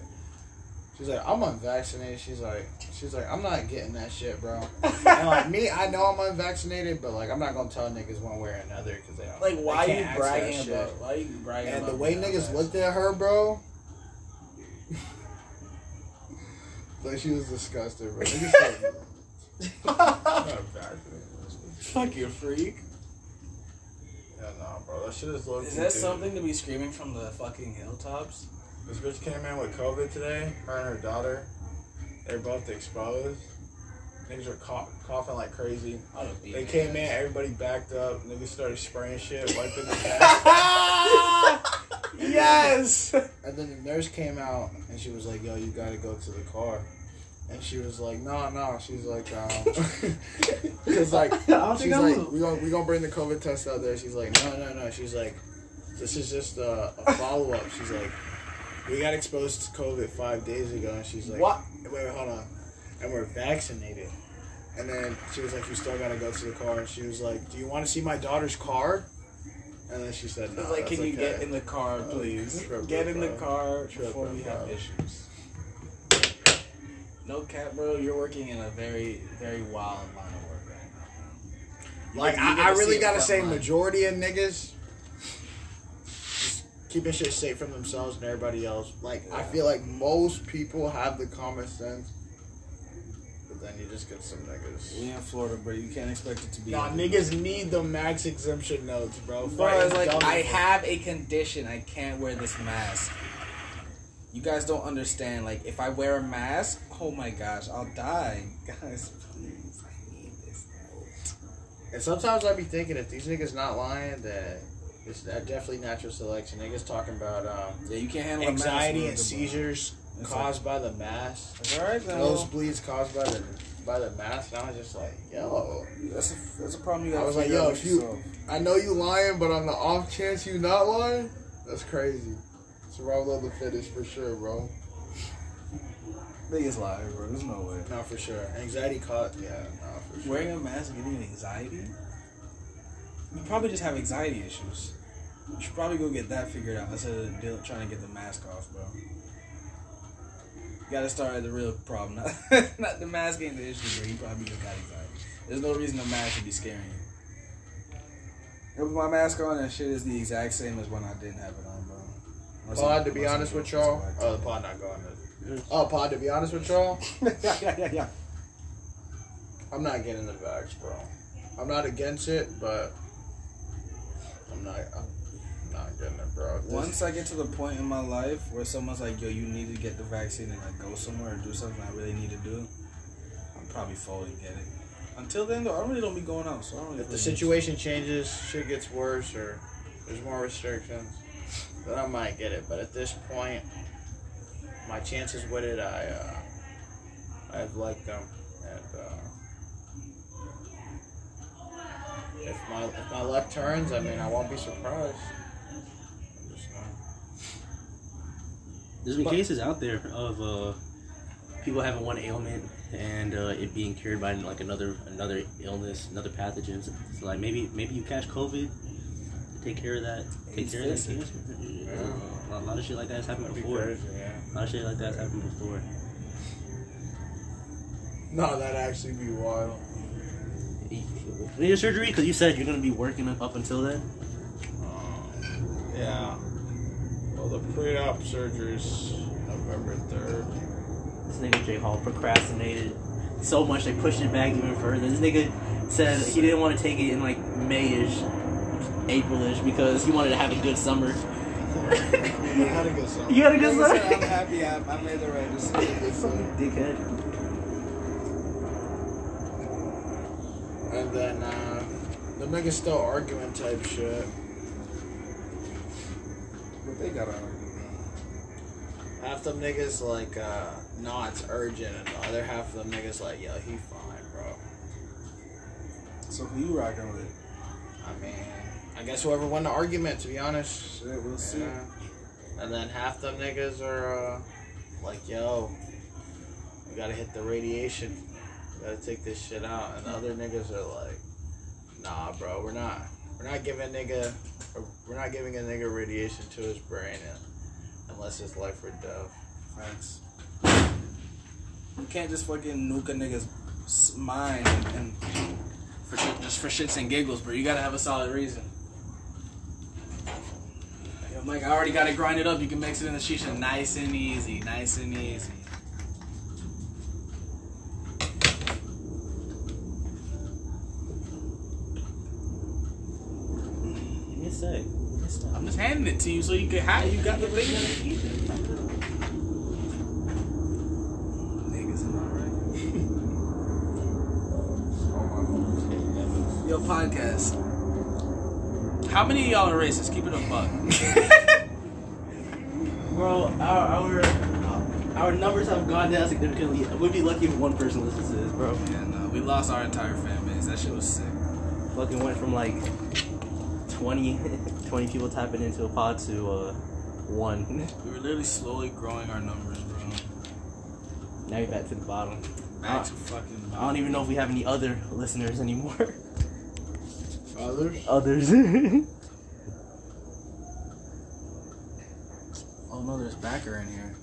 she's like, I'm unvaccinated. She's like, she's like, I'm not getting that shit, bro. and like me, I know I'm unvaccinated, but like I'm not gonna tell niggas one way or another because they don't. Like, why can't you bragging about? Why you bragging And the way niggas looked at her, bro. like she was disgusted, bro. Niggas said, "I'm not vaccinated." Fuck you, freak. Yeah, nah, bro. That shit is low. Is that something to be screaming from the fucking hilltops? This bitch came in with COVID today. Her and her daughter. They're both exposed. Niggas were cough- coughing like crazy. I'd have beat They came in, everybody backed up. Niggas started spraying shit, wiping the yes. And then the nurse came out and she was like, "Yo, you gotta go to the car." And she was like, "No, no." She's like, um, "Cause like, she's think I like, will. we gonna we gonna bring the COVID test out there." She's like, "No, no, no." She's like, "This is just a, a follow up." She's like, "We got exposed to COVID five days ago," and she's like, What? Wait, wait, hold on. And we're vaccinated." And then she was like, "You still gotta go to the car." And she was like, "Do you want to see my daughter's car?" And then she said, "No." It's like, that's can you okay." get in the car, Oh, please? tripping, Get in the car Tripping, before we have bro. issues. No cap, bro. You're working in a very, very wild line of work right now. Like I, I really gotta say, line. majority of niggas just keeping shit safe from themselves and everybody else. Like I feel like most people have the common sense, but then you just get some niggas. We in Florida, bro. You can't expect it to be. Nah, niggas need the max exemption notes, bro. Bro, it's like I have a condition. I can't wear this mask. You guys don't understand. Like, if I wear a mask, oh my gosh, I'll die. Guys, please, I need this. And sometimes I be thinking if these niggas not lying, that it's that definitely natural selection. Niggas talking about um, Yeah, you can't handle anxiety and seizures caused by the mask. Then. Nosebleeds caused by the by the mask. And I was just like, yo. That's a, that's a problem you I gotta was like, yo, if you- I know you lying, but on the off chance you not lying, that's crazy. Survival of the fittest for sure, bro. Biggest liar, bro. There's no way. No, for sure. Anxiety caught, yeah, no, for sure. Wearing a mask getting anxiety? You probably just have anxiety issues. You should probably go get that figured out instead of deal, trying to get the mask off, bro. You gotta start at the real problem, not, not the mask ain't the issue, bro. You probably just got anxiety. There's no reason the mask should be scaring you. I put my mask on and shit is the exact same as when I didn't have it on, bro. Pod, to be honest with y'all. Oh, the pod not going. To, Yes. oh, pod, to be honest with y'all, yeah, yeah, yeah, yeah. I'm not getting the vax, bro. I'm not against it, but I'm not. I'm not getting it, bro. This- Once I get to the point in my life where someone's like, "Yo, you need to get the vaccine and like go somewhere or do something I really need to do," I'm probably fully get it. Until then, though, I really don't be going out, so I don't. Really if the feel situation changes, shit gets worse, or there's more restrictions, then I might get it. But at this point, my chances with it, I uh, I've liked them, and uh, if my if my luck turns, I mean, I won't be surprised. I'm just not. There's been But- cases out there of uh, people having one ailment and uh, it being cured by like another another illness, another pathogen. So like maybe maybe you catch COVID, take care of that, take care of that cancer. Yeah. A lot of shit like that has happened That'd be before. crazy, yeah. A lot of shit like that has happened before. No, that'd actually be wild. Need your surgery because you said you're gonna be working up, until then. Um, yeah. Well, the pre-op surgery's November third. This nigga J Hall procrastinated so much they pushed it back even further. This nigga said he didn't want to take it in like Mayish, Aprilish because he wanted to have a good summer. I had a good summer. You had a good Like I summer. said, I'm happy I, I made the right decision. Dickhead. And then uh, the niggas still arguing type shit. But they got out. Half them niggas like, uh, nah, it's urgent, and the other half of them niggas like, yo, he fine, bro. So who you rocking with? I mean, I guess whoever won the argument, to be honest. Shit, we'll see. Yeah. And then half them niggas are uh, like, yo, we gotta hit the radiation. We gotta take this shit out. And the other niggas are like, nah, bro, we're not. We're not giving nigga. We're not giving a nigga radiation to his brain unless it's life or death. Facts. You can't just fucking nuke a nigga's mind and, and for just for shits and giggles, bro. You gotta have a solid reason. Yo, Mike, I already got it grinded up. You can mix it in the shisha nice and easy, nice and easy. Give me a sec. I'm just handing it to you so you can have you got the thing. Yo, podcast. How many of y'all are racist? Keep it a buck. Bro, our our our numbers have gone down significantly. We'd be lucky if one person listens to this, bro. yeah, no, we lost our entire fan base. That shit was sick. Fucking went from like 20, 20 people tapping into a pod to uh one. We were literally slowly growing our numbers, bro. Now you're back to the bottom. Back to fucking. I don't even know if we have any other listeners anymore. Others? Others. Oh no, there's backer in here.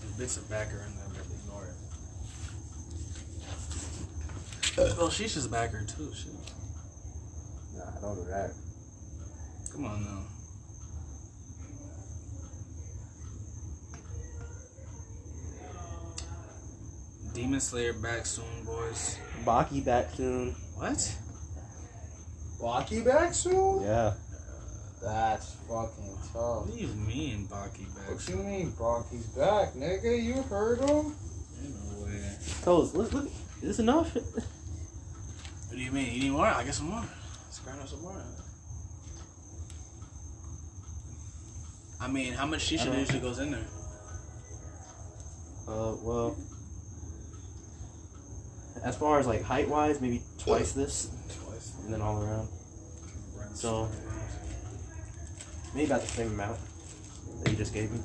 There's bits of backer in there, but ignore it. Oh, she's just backer too. Shit. nah, I don't do that. Come on now. Demon Slayer back soon, boys. Baki back soon. What? Blocky back soon? Yeah. That's fucking tough. What do you mean, Baki back What you soon? mean, Blocky's back, nigga? You heard him? Ain't no way. Toes, look, look. Is this enough? What do you mean? You need more? I get some more. Let's grind up some more. I mean, how much I shisha usually goes in there? Uh, well. As far as like height wise, maybe twice this, Twice. and then all around. So- Maybe about the same amount that you just gave me.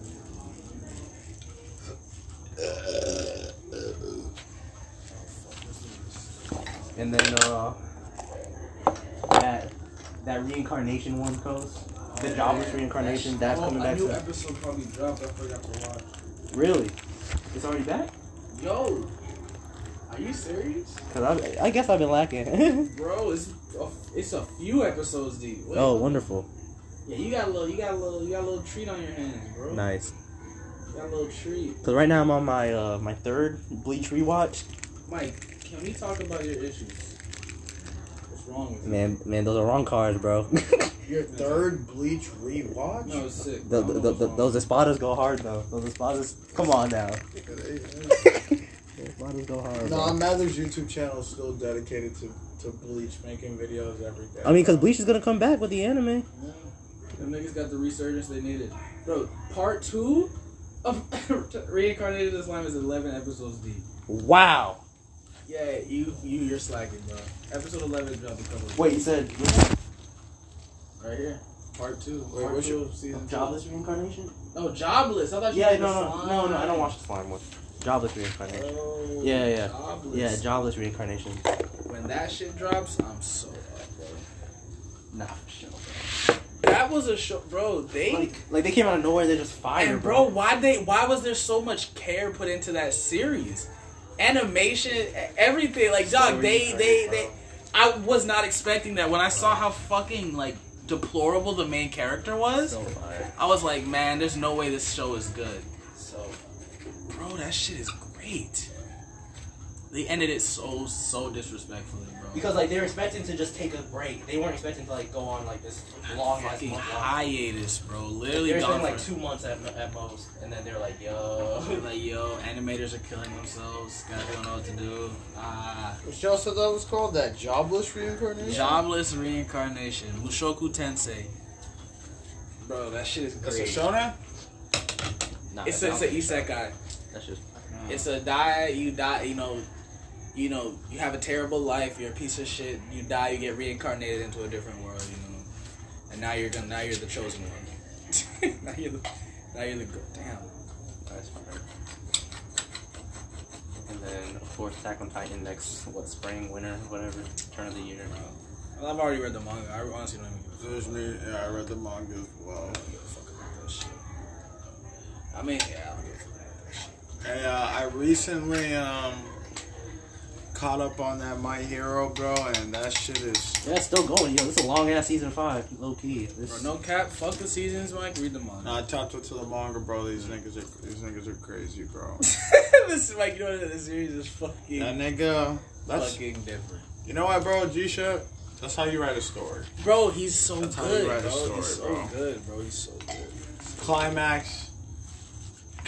And then uh, that that reincarnation one goes. The jobless reincarnation, that's oh, coming a back. new soon. episode probably dropped. I forgot to watch. Really? It's already back? Yo, you serious, Cause I, I guess I've been lacking. bro? It's a, it's a few episodes deep. Wait, oh, wonderful! Yeah, you got a little, you got a little, you got a little treat on your hands, bro. Nice. You got a little treat. Cause right now I'm on my uh my third Bleach rewatch. Mike, can we talk about your issues? What's wrong with you? Man, man, those are wrong cards, bro. Your third Bleach rewatch? No, it's sick. the, I the, know the, what's those espadas go hard though. Those espadas, come on now. Those espadas go hard. No, bro. Mather's YouTube channel is still dedicated to, to Bleach, making videos every day. I mean, cause Bleach is gonna come back with the anime. Yeah. Them niggas got the resurgence they needed. Bro, part two of Reincarnated as Slime is 11 episodes deep. Wow. Yeah, you, you, you're slacking, bro. Episode 11 dropped a couple of Wait, you said Right here. Part two. Wait, part what's two your- of season two. jobless reincarnation? No, Jobless. I thought you Yeah, meant no, the no, slime. no, no. I don't watch the slime one. Jobless reincarnation. Oh, Yeah, yeah. Jobless. Yeah, jobless reincarnation. When that shit drops, I'm so up, bro. Nah, for sure. That was a show, bro. They Like, like they came out of nowhere. They're just fire, and bro, why they? Why was there so much care put into that series? Animation, everything. Like, dog, they, they, bro. they. I was not expecting that. When I saw how fucking like deplorable the main character was, So. I was like, man, there's no way this show is good. So Bro, that shit is great. They ended it so so disrespectfully, bro. because like they were expecting to just take a break. They weren't expecting to like go on like this long ass fucking month long. hiatus, bro. Literally They were gone like two months at, at most, and then they're like, yo. like yo, animators are killing themselves. Gotta don't know what to do. Ah, What show said that was called? That jobless reincarnation? jobless reincarnation. Mushoku Tensei. Bro, that shit is That's great. a shonen? Nah, It's a, that's it's a not- isekai. That's just. Uh, it's a die. You die. You know. You know. You have a terrible life. You're a piece of shit. You die. You get reincarnated into a different world. You know. And now you're gonna. Now you're the chosen one. now you're the. Now you're the. gr- Damn. That's fire. And then of course Attack on Titan next what spring, winter, whatever, turn of the year. Well, I've already read the manga. I honestly don't even give a There's me. Yeah, I read the manga as well. I don't give a fuck about that shit. I mean, yeah, I don't give a fuck about that shit. Hey, uh, I recently um caught up on that My Hero, bro, and that shit is. Yeah, it's still going. Yo, this is a long ass season five, low key. This, Bro, no cap. Fuck the seasons, Mike. Read the manga. Nah, I tapped to the manga, bro. These niggas are these niggas are crazy, bro. this is Mike. You know what? This series is fucking, That nigga. That's fucking different. you know what, bro. G shit. That's how you write a story. Bro, he's so That's how good, you write a bro. story, he's so bro. good, bro. He's so good. Climax.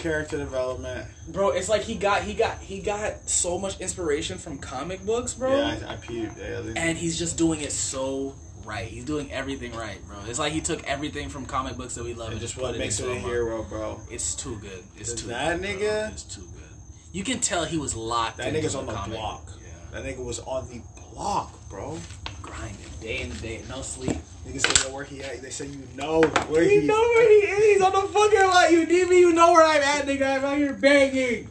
Character development. bro. It's like he got he got he got so much inspiration from comic books, bro. Yeah, I, I peeped. Yeah, and he's just doing it so right. He's doing everything right, bro. It's like he took everything from comic books that we love and and just put what it makes into a hero, bro. It's too good. It's too that good, nigga- Bro. It's too good. You can tell he was locked. That nigga's on the comic. block. Yeah, That nigga was on the block, bro. grinding day in and day, no sleep. Niggas say know where he at. They say you know where he is. You know where he is. He's on the fucking lot. You need me. You know where I'm at, nigga. I'm out here banging.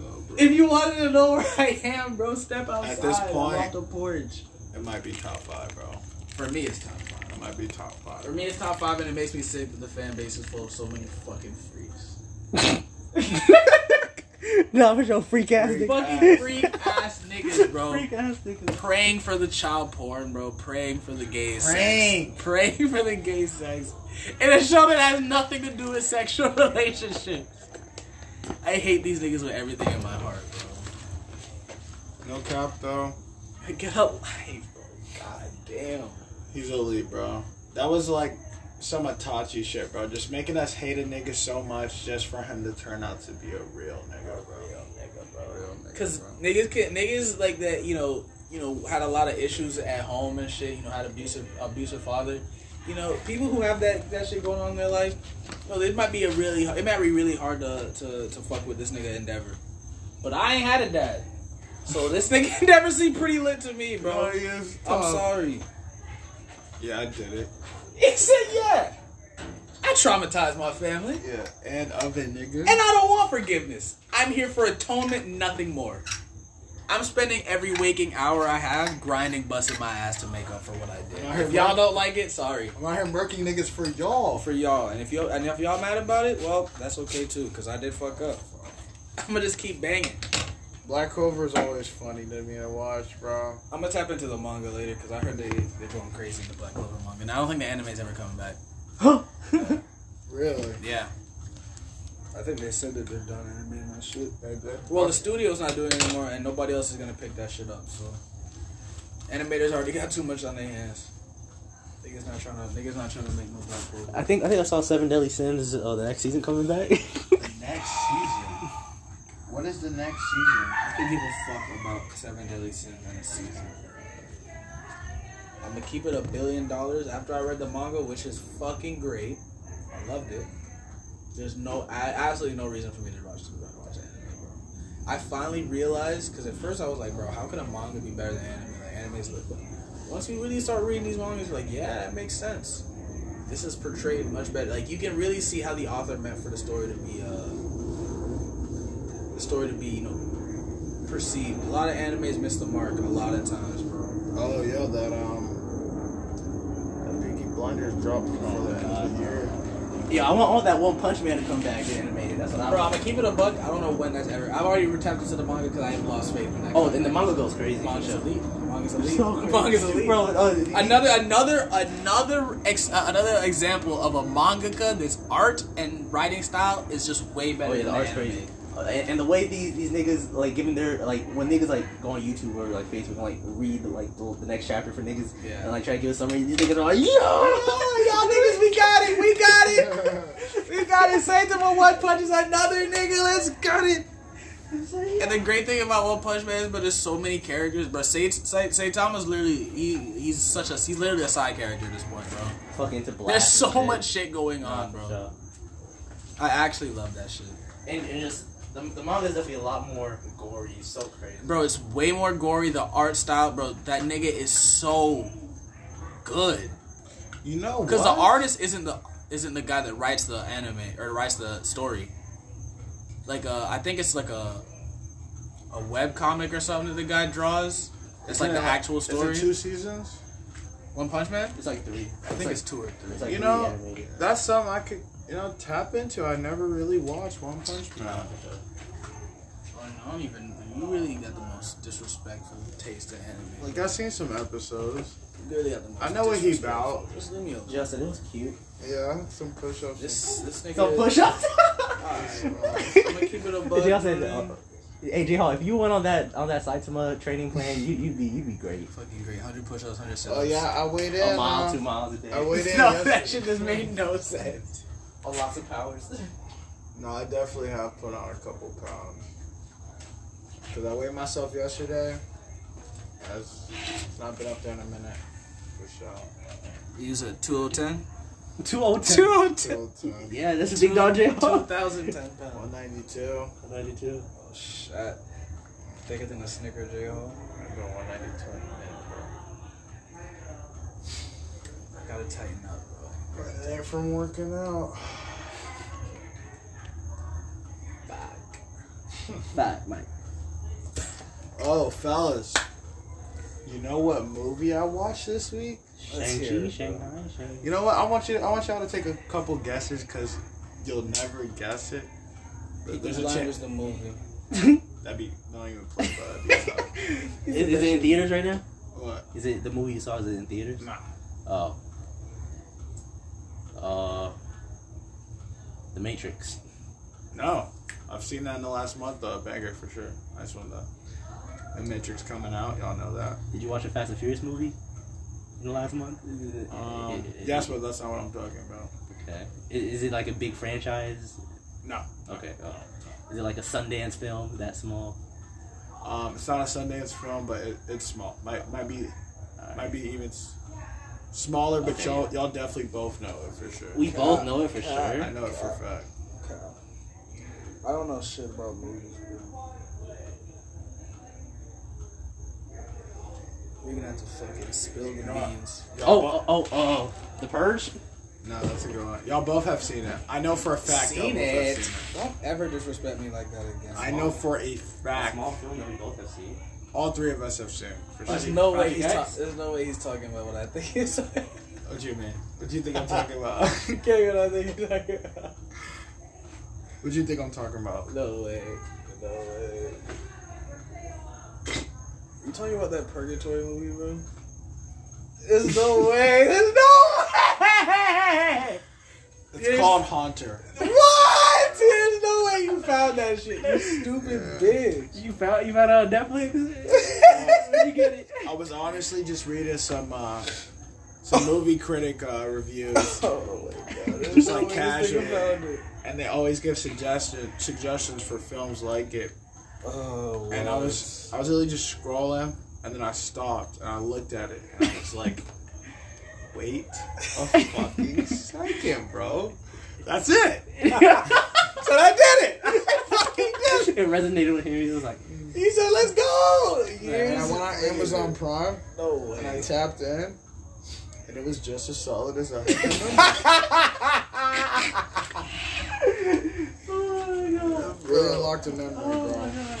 Oh. If you wanted to know where I am, bro, step outside. At this I'm point- off the porch. It might be top five, bro. For me, it's top five. It might be top five. For me, it's top five, and it makes me sick that the fan base is full of so many fucking freaks. no, for sure, freak ass Freak. nigga. fucking freak ass niggas, bro. Freak ass nigga. Praying for the child porn, bro. Praying for the gay Praying. sex. Praying for the gay sex. In a show that has nothing to do with sexual relationships. I hate these niggas with everything in my heart, bro. No cap though. Get a life, bro. God damn. He's elite, bro. That was like some Itachi shit, bro. Just making us hate a nigga so much just for him to turn out to be a real nigga, bro. Real nigga, bro. Real nigga, Cause bro. niggas can niggas like that, you know, you know, had a lot of issues at home and shit. You know, had abusive abusive father. You know, people who have that that shit going on in their life, well, it might be a really it might be really hard to to to fuck with this nigga Endeavor. But I ain't had a dad, so this nigga Endeavor seemed pretty lit to me, bro. Bro, he is I'm sorry. Yeah, I did it. He said, yeah. I traumatized my family. Yeah, and oven nigga. And I don't want forgiveness. I'm here for atonement, nothing more. I'm spending every waking hour I have grinding, busting my ass to make up for what I did. I If y'all don't like it, sorry. I'm out here murking niggas for y'all. For y'all, and if y'all and if y'all mad about it, well, that's okay too, cause I did fuck up. I'm gonna just keep banging. Black Clover is always funny to me to watch, bro. I'm gonna tap into the manga later, cause I heard they they're going crazy in the Black Clover manga. And I don't think the anime's ever coming back. Huh? Really? Yeah. I think they said that they're done animating that shit. They did. Well, the studio's not doing it anymore, and nobody else is gonna pick that shit up. So, animators already got too much on their hands. Niggas not trying to. Niggas not trying to make no Black Clover. I think I think I saw Seven Deadly Sins. Uh, the next season coming back. The next season. What is the next season? I can give a fuck about Seven Deadly Sins in a season. I'm gonna keep it a billion dollars after I read the manga, which is fucking great. I loved it. There's no, I, absolutely no reason for me to watch, to watch anime, bro. I finally realized, because at first I was like, bro, how could a manga be better than anime? Like, anime's like, once you really start reading these mangas, you're like, yeah, that makes sense. This is portrayed much better. Like, you can really see how the author meant for the story to be, uh, the story to be, you know, perceived. A lot of animes miss the mark a lot of times, bro. Oh yeah, that um, that Peaky Blinders dropped before the end of the year. yeah, I want all that One Punch Man to come back get animated. That's what I'm. Bro, I'm want. gonna keep it a buck. I don't know when that's ever. I've already tapped into the manga because I have lost faith in that. Oh, and the manga goes crazy. manga's for sure. elite. Manga's elite. So crazy. manga's elite. Bro, uh, Another, another, another, ex, uh, another example of a mangaka that's art and writing style is just way better. Oh yeah, the art's anime. crazy. And, and the way these these niggas like giving their like when niggas like go on YouTube or like Facebook and like read like the, the next chapter for niggas Yeah. and like try to give a summary, these niggas are like, yo, y'all niggas, we got it, we got it, we got it. Saitama One Punch is another nigga. Let's got it. And the great thing about One Punch Man is, but there's so many characters. But Sait Sait Saitama's literally he he's such a he's literally a side character at this point, bro. fucking into black. There's so shit. much shit going on, bro. sure. I actually love that shit, And, and just the, the manga is definitely a lot more gory. So crazy. bro. It's way more gory. The art style, bro. That nigga is so good You know because the artist isn't the isn't the guy that writes the anime or writes the story. Like uh, I think it's like a a web comic or something that the guy draws. It's like the Isn't it- actual story. Is it two seasons? One Punch Man. It's like three. I think it's two or three. It's like You know, animated. That's something I could, you know, tap into. I never really watched One Punch Man. for. I don't even. You really got the most disrespectful taste in anime. Like I've seen some episodes. You really got the most I know what he disrespectful- about. Just leave me alone. Justin, it was cute. Yeah, some push-ups. This this nigga. Some push ups. Alright, bro. I'm gonna keep it a buck. Y'all said, man. uh, hey J Hall, if you went on that on that Saitama training plan, you you'd be you'd be great. Fucking great. 100 push-ups, 100 sit-ups. oh yeah, I weighed in. A mile, uh, two miles a day. I weighed in. No, yesterday. that shit just made no sense. Oh, lots of powers. No, I definitely have put on a couple pounds. Cause I weighed myself yesterday. As it's not been up there in a minute, for sure. You use a 2010? 202. 210. Still. Yeah, that's a big dog J. 2010 pounds. One ninety two. 92. Oh, shit. Thicker than a Snicker J Hole. I'm going one ninety two. I gotta tighten up, bro. Right there from working out. Back. Fat, Mike. Oh, fellas. You know what movie I watched this week? Let's Shang-Chi. Shanghai, Shanghai. You know what? I want you. I want y'all to take a couple guesses because you'll never guess it. But there's a chance the movie. that'd be don't even play, but that'd be. Is, is it in theaters right now? What? Is it the movie you saw? Is it in theaters? Nah. Oh. Uh. The Matrix. No, I've seen that in the last month though. A banger for sure. Nice one though. The Matrix coming out. Y'all know that. Did you watch a Fast and Furious movie in the last month? Um, yes, but that's not what I'm talking about. Okay. Is, is it like a big franchise? No. Okay. Oh. Is it like a Sundance film that small? Um, it's not a Sundance film, but it, it's small. Might might be Alright. might be even s- smaller, but Okay. y'all y'all definitely both know it for sure. We both know it for sure. I know it for a fact. Kyle. I don't know shit about movies. Bro. We're gonna have to fucking spill the beans. Oh, oh, oh, oh, The Purge? No, that's a good one. Y'all both have seen it. I know for a fact. y'all Seen both have it. Don't ever disrespect me like that again. I know for a A fact. small film that we both have seen. All three of us have seen. For There's sure. no way he's ta- there's no way he's talking about what I think he's talking. What do you mean? What do you think I'm talking about? Can't get what I think he's talking about. what do you think I'm talking about? No way. No way. You talking about that Purgatory movie, bro? There's no way. There's no way. It's Yes. called Haunter. What? There's no way you found that shit. You stupid Yeah. bitch. You found you found it on Netflix? Where'd you get it? I was honestly just reading some uh, some movie critic uh, reviews, Oh my god. There's Just like way this nigga casual. found it. and they always give suggestion suggestions for films like it. Oh, And I was I was really just scrolling, and then I stopped and I looked at it, and I was like, "Wait a fucking second, bro! That's it." So I did it. I fucking did it. It resonated with him. He was like, mm. He said, "Let's go." And Years I went on. Amazon Prime No and I tapped in, and it was just as solid as I remember. oh my god. really unlocked a memory, Oh bro. my god.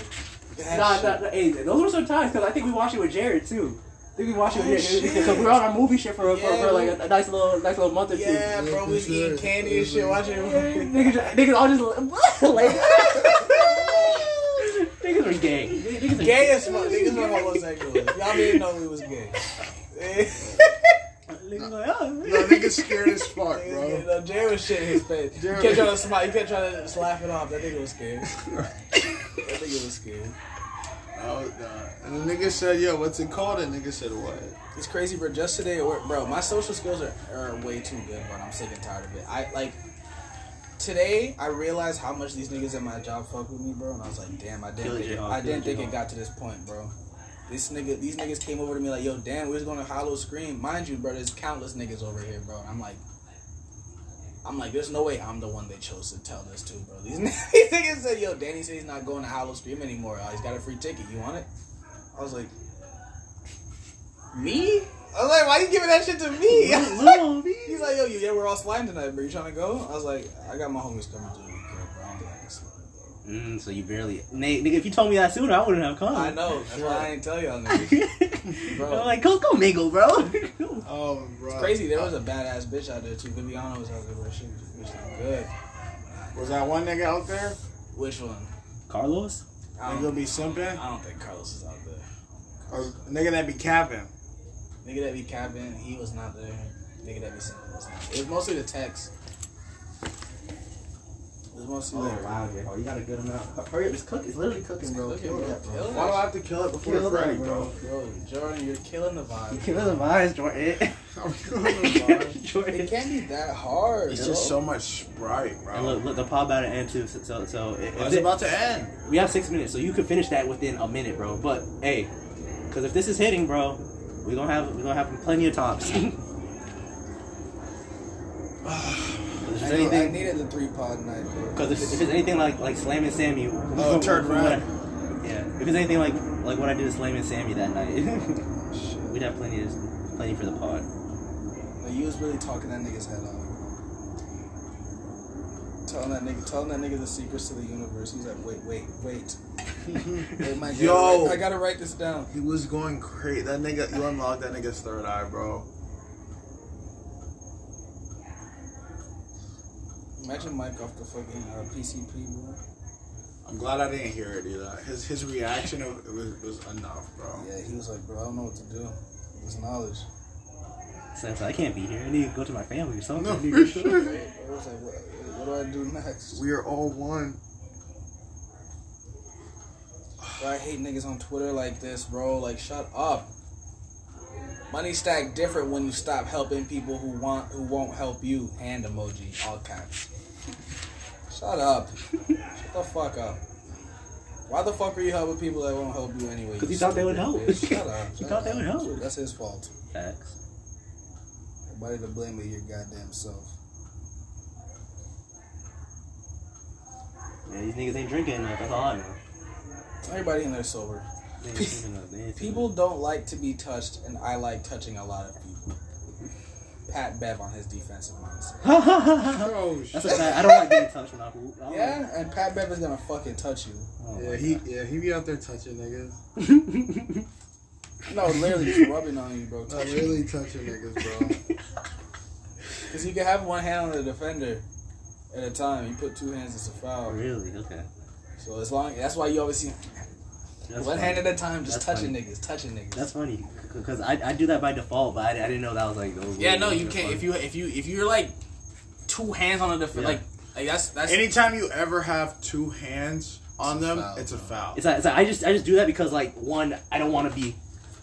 That Nah, shit- nah, nah, hey, those were some times because I think we watched it with Jared too. I think we watched it Oh, shit. because we're on our movie shit for, for, Yeah, for like a, a nice little nice little month or two. Yeah, bro, we was for eating candy and shit, watching niggas, niggas all just like niggas were gay. Niggas are Gay as fuck. Niggas were homosexual. Y'all didn't know we was gay. Niggas like, oh. No, niggas scared as fuck, Niggas bro. gay. No, Jared was shitting his face. You Jared- kept trying to smile. You kept trying to just laugh it off. That nigga was scared. That nigga was scared. Oh, nah. And the nigga said, yo, what's it called? And nigga said, what? It's crazy, bro. Just today at work, bro. My social skills are, are way too good, but I'm sick and tired of it. I like today. I realized how much these niggas at my job fuck with me, bro. And I was like, damn, I didn't. Think, J-Hawk, I didn't it, think it J-Hawk. got to this point, bro. This nigga, these niggas came over to me like, yo, damn, we're just going to Howl-O-Scream. Mind you, bro, there's countless niggas over here, bro. And I'm like. I'm like, there's no way I'm the one they chose to tell this to, bro. These, niggas said, yo, Danny said he's not going to Howl-O-Scream anymore. Uh, he's got a free ticket. You want it? I was like, me? I was like, why you giving that shit to me? Little. He's like, yo, you, yeah, we're all sliding tonight, bro. You trying to go? I was like, I got my homies coming to the bro. I don't think I can slide, bro. Mm, so you barely, Nate, nigga. If you told me that sooner, I wouldn't have come. I know. That's why I ain't tell y'all niggas. Bro. I'm like, go, go mingle, bro. Oh, bro. Crazy. There was a badass bitch out there too. Viviana was out there, bro. She was, she good. Was that one nigga out there? Which one? Carlos. I Nigga don't, be simping? I don't think Carlos is out there. Or nigga that be capping? Nigga that be capping, he was not there. Nigga that be simple was not there. It was mostly the text. It was mostly Oh there. wow, J-Ho, oh, you got a good amount. Hurry up, it's cook. It's literally cooking, bro. cooking, Kill bro. that, bro. Kill Why do I have to kill it before Kill it's ready, that, bro? Bro, Jordan, you're killing the You vibe. killing the vibes, Jordan. I'm going to bar. Jordan. It can't be that hard. It's bro. just so much Sprite, bro. And look, look, the pod about to end too. So, so, so if Oh, it's it- about to end. we have six minutes, so you could finish that within a minute, bro. But hey, because if this is hitting, bro, we gonna have we gonna have plenty of tops. If I, there's know, I needed the three pod night, bro. because if, if it's anything like like Slam and Sammy, Oh, turn from what red. I- Yeah, if it's anything like like what I did to Slam and Sammy that night, we'd have plenty of plenty for the pod. Like, you was really talking that nigga's head off. Telling that nigga, telling that nigga the secrets to the universe. He's like, wait, wait, wait. wait Mike, I Yo. gotta write- I gotta write this down. He was going crazy. That nigga, you unlocked that nigga's third eye, bro. Imagine Mike off the fucking uh, PCP, bro. I'm glad I didn't hear it either. His his reaction of, it was, was enough, bro. Yeah, he was like, bro, I don't know what to do. This knowledge. So it's I can't be here. I need to go to my family or something. No, I for sure. I was like, what, what do I do next? We are all one. Bro, I hate niggas on Twitter like this, bro. Like, shut up. Money stack different when you stop helping people who want who won't help you. Hand emoji, all caps. Shut up. Shut the fuck up. Why the fuck are you helping people that won't help you anyway? 'Cause you thought they would help. bitch? Shut up. He shut thought they would help. That's his fault. Facts. Nobody to blame but your goddamn self. Yeah, these niggas ain't drinking enough. That's all I know. Everybody in there sober. They ain't drinking enough. They ain't People don't like to be touched, and I like touching a lot of people. Pat Bev on his defensive mindset. Oh That's a fact. I don't like being touched when I hoop. I don't Yeah, and Pat Bev is gonna fucking touch you. oh Yeah, he God. yeah he be out there touching niggas. No, literally just rubbing on you, bro. Not Touching. really touching niggas, bro. Because you can have one hand on the defender at a time. You put two hands, it's a foul. really? Okay. So as long that's why you always see That's one funny. hand at a time, just That's touching funny. niggas, touching niggas. That's funny because I, I do that by default, but I, I didn't know that was like. Oh, yeah, no, you can't. fun. If you if you if you're like two hands on a defender, Yeah. like like that's that's Anytime you ever have two hands on It's a them, foul, it's a foul. It's like, it's like I just I just do that because like one I don't want to be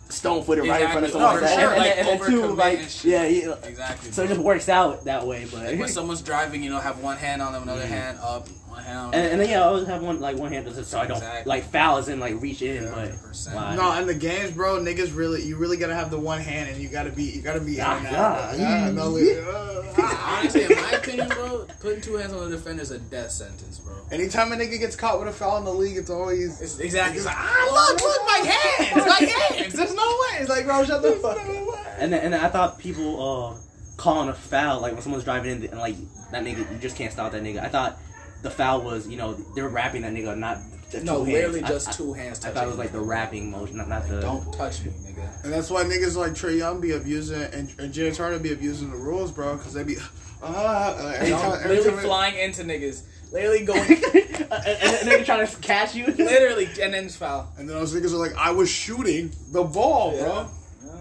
stone footed right in front of someone No, like that, for and, sure. and, and, two like shit. yeah, yeah. exactly. So it just works out that way, but Like when someone's driving, you know, have one hand on them, another Mhm. hand up, one hand on. And, and then yeah, I always have one like one hand just so I don't like foul as in like reach in, Yeah, but wow. No, in the games, bro, niggas really, you really gotta have the one hand, and you gotta be, you gotta be in Ah, and yeah. out. Yeah, no, li- uh, Honestly, in my opinion, bro, putting two hands on the defender is a death sentence, bro. Anytime a nigga gets caught with a foul in the league, it's always It's exactly. It's like, ah, look, look, my hands, my hands. There's no way. It's like, bro, shut the fuck up. And then, and then I thought people uh, calling a foul like when someone's driving in and like that nigga you just can't stop that nigga. I thought the foul was you know they were rapping that nigga not the No, two hands. literally just I, two hands. I thought it was like the rapping motion, not, not the. Don't touch me, nigga. And that's why niggas like Trae Young be abusing and, and James Harden be abusing the rules, bro, because they be ah uh, every time, every literally time it- flying into niggas. Literally going, and, and, then trying to catch you. literally, and then it's foul. and then those niggas are like, I was shooting the ball, bro. Yeah.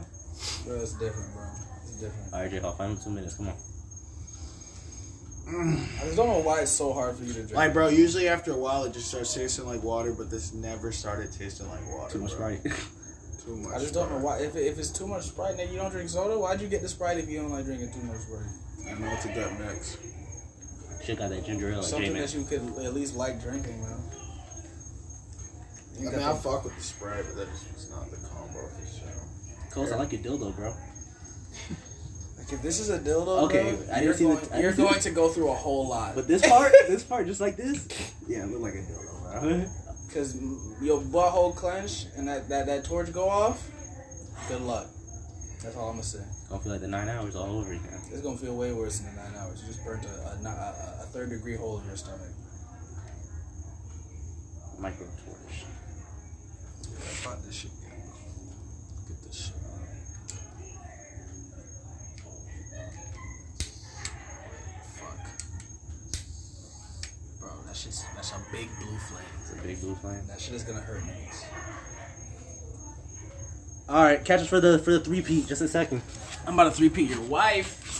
Bro, it's different, bro. It's different. All right, J Hall, final two minutes. Come on. I just don't know why it's so hard for you to drink. Like, bro, usually after a while it just starts tasting like water, but this never started tasting like water. Too much bro. Sprite. Too much. I just don't know why. If, it, if it's too much Sprite, nigga, you don't drink soda. Why'd you get the Sprite if you don't like drinking too much Sprite? I know it's a gut mix. Shit got that ginger ale Something man. that you could at least like drinking, man. I You mean, got I the- fuck with the Sprite, but that just was not the combo for sure. Coles, I like your dildo, bro. If this is a dildo, Okay, bro, I didn't you're, see the- going, I you're the- going to go through a whole lot. But this part, this part, just like this, yeah, it look like a dildo, bro. Because your butthole clench and that, that, that torch go off, good luck. That's all I'm to say. It's Gonna feel like the nine hours all over again. It's going to feel way worse than the nine hours. You just burnt a, a, a, a third degree hole in your stomach. Micro torch. Fuck this shit. Get this shit. Fuck. Bro, that shit's, that's a big blue flame. It's a big blue flame. That shit is going to hurt niggas. All right, catch us for the for the three peat. Just a second. I'm about to three-peat your wife.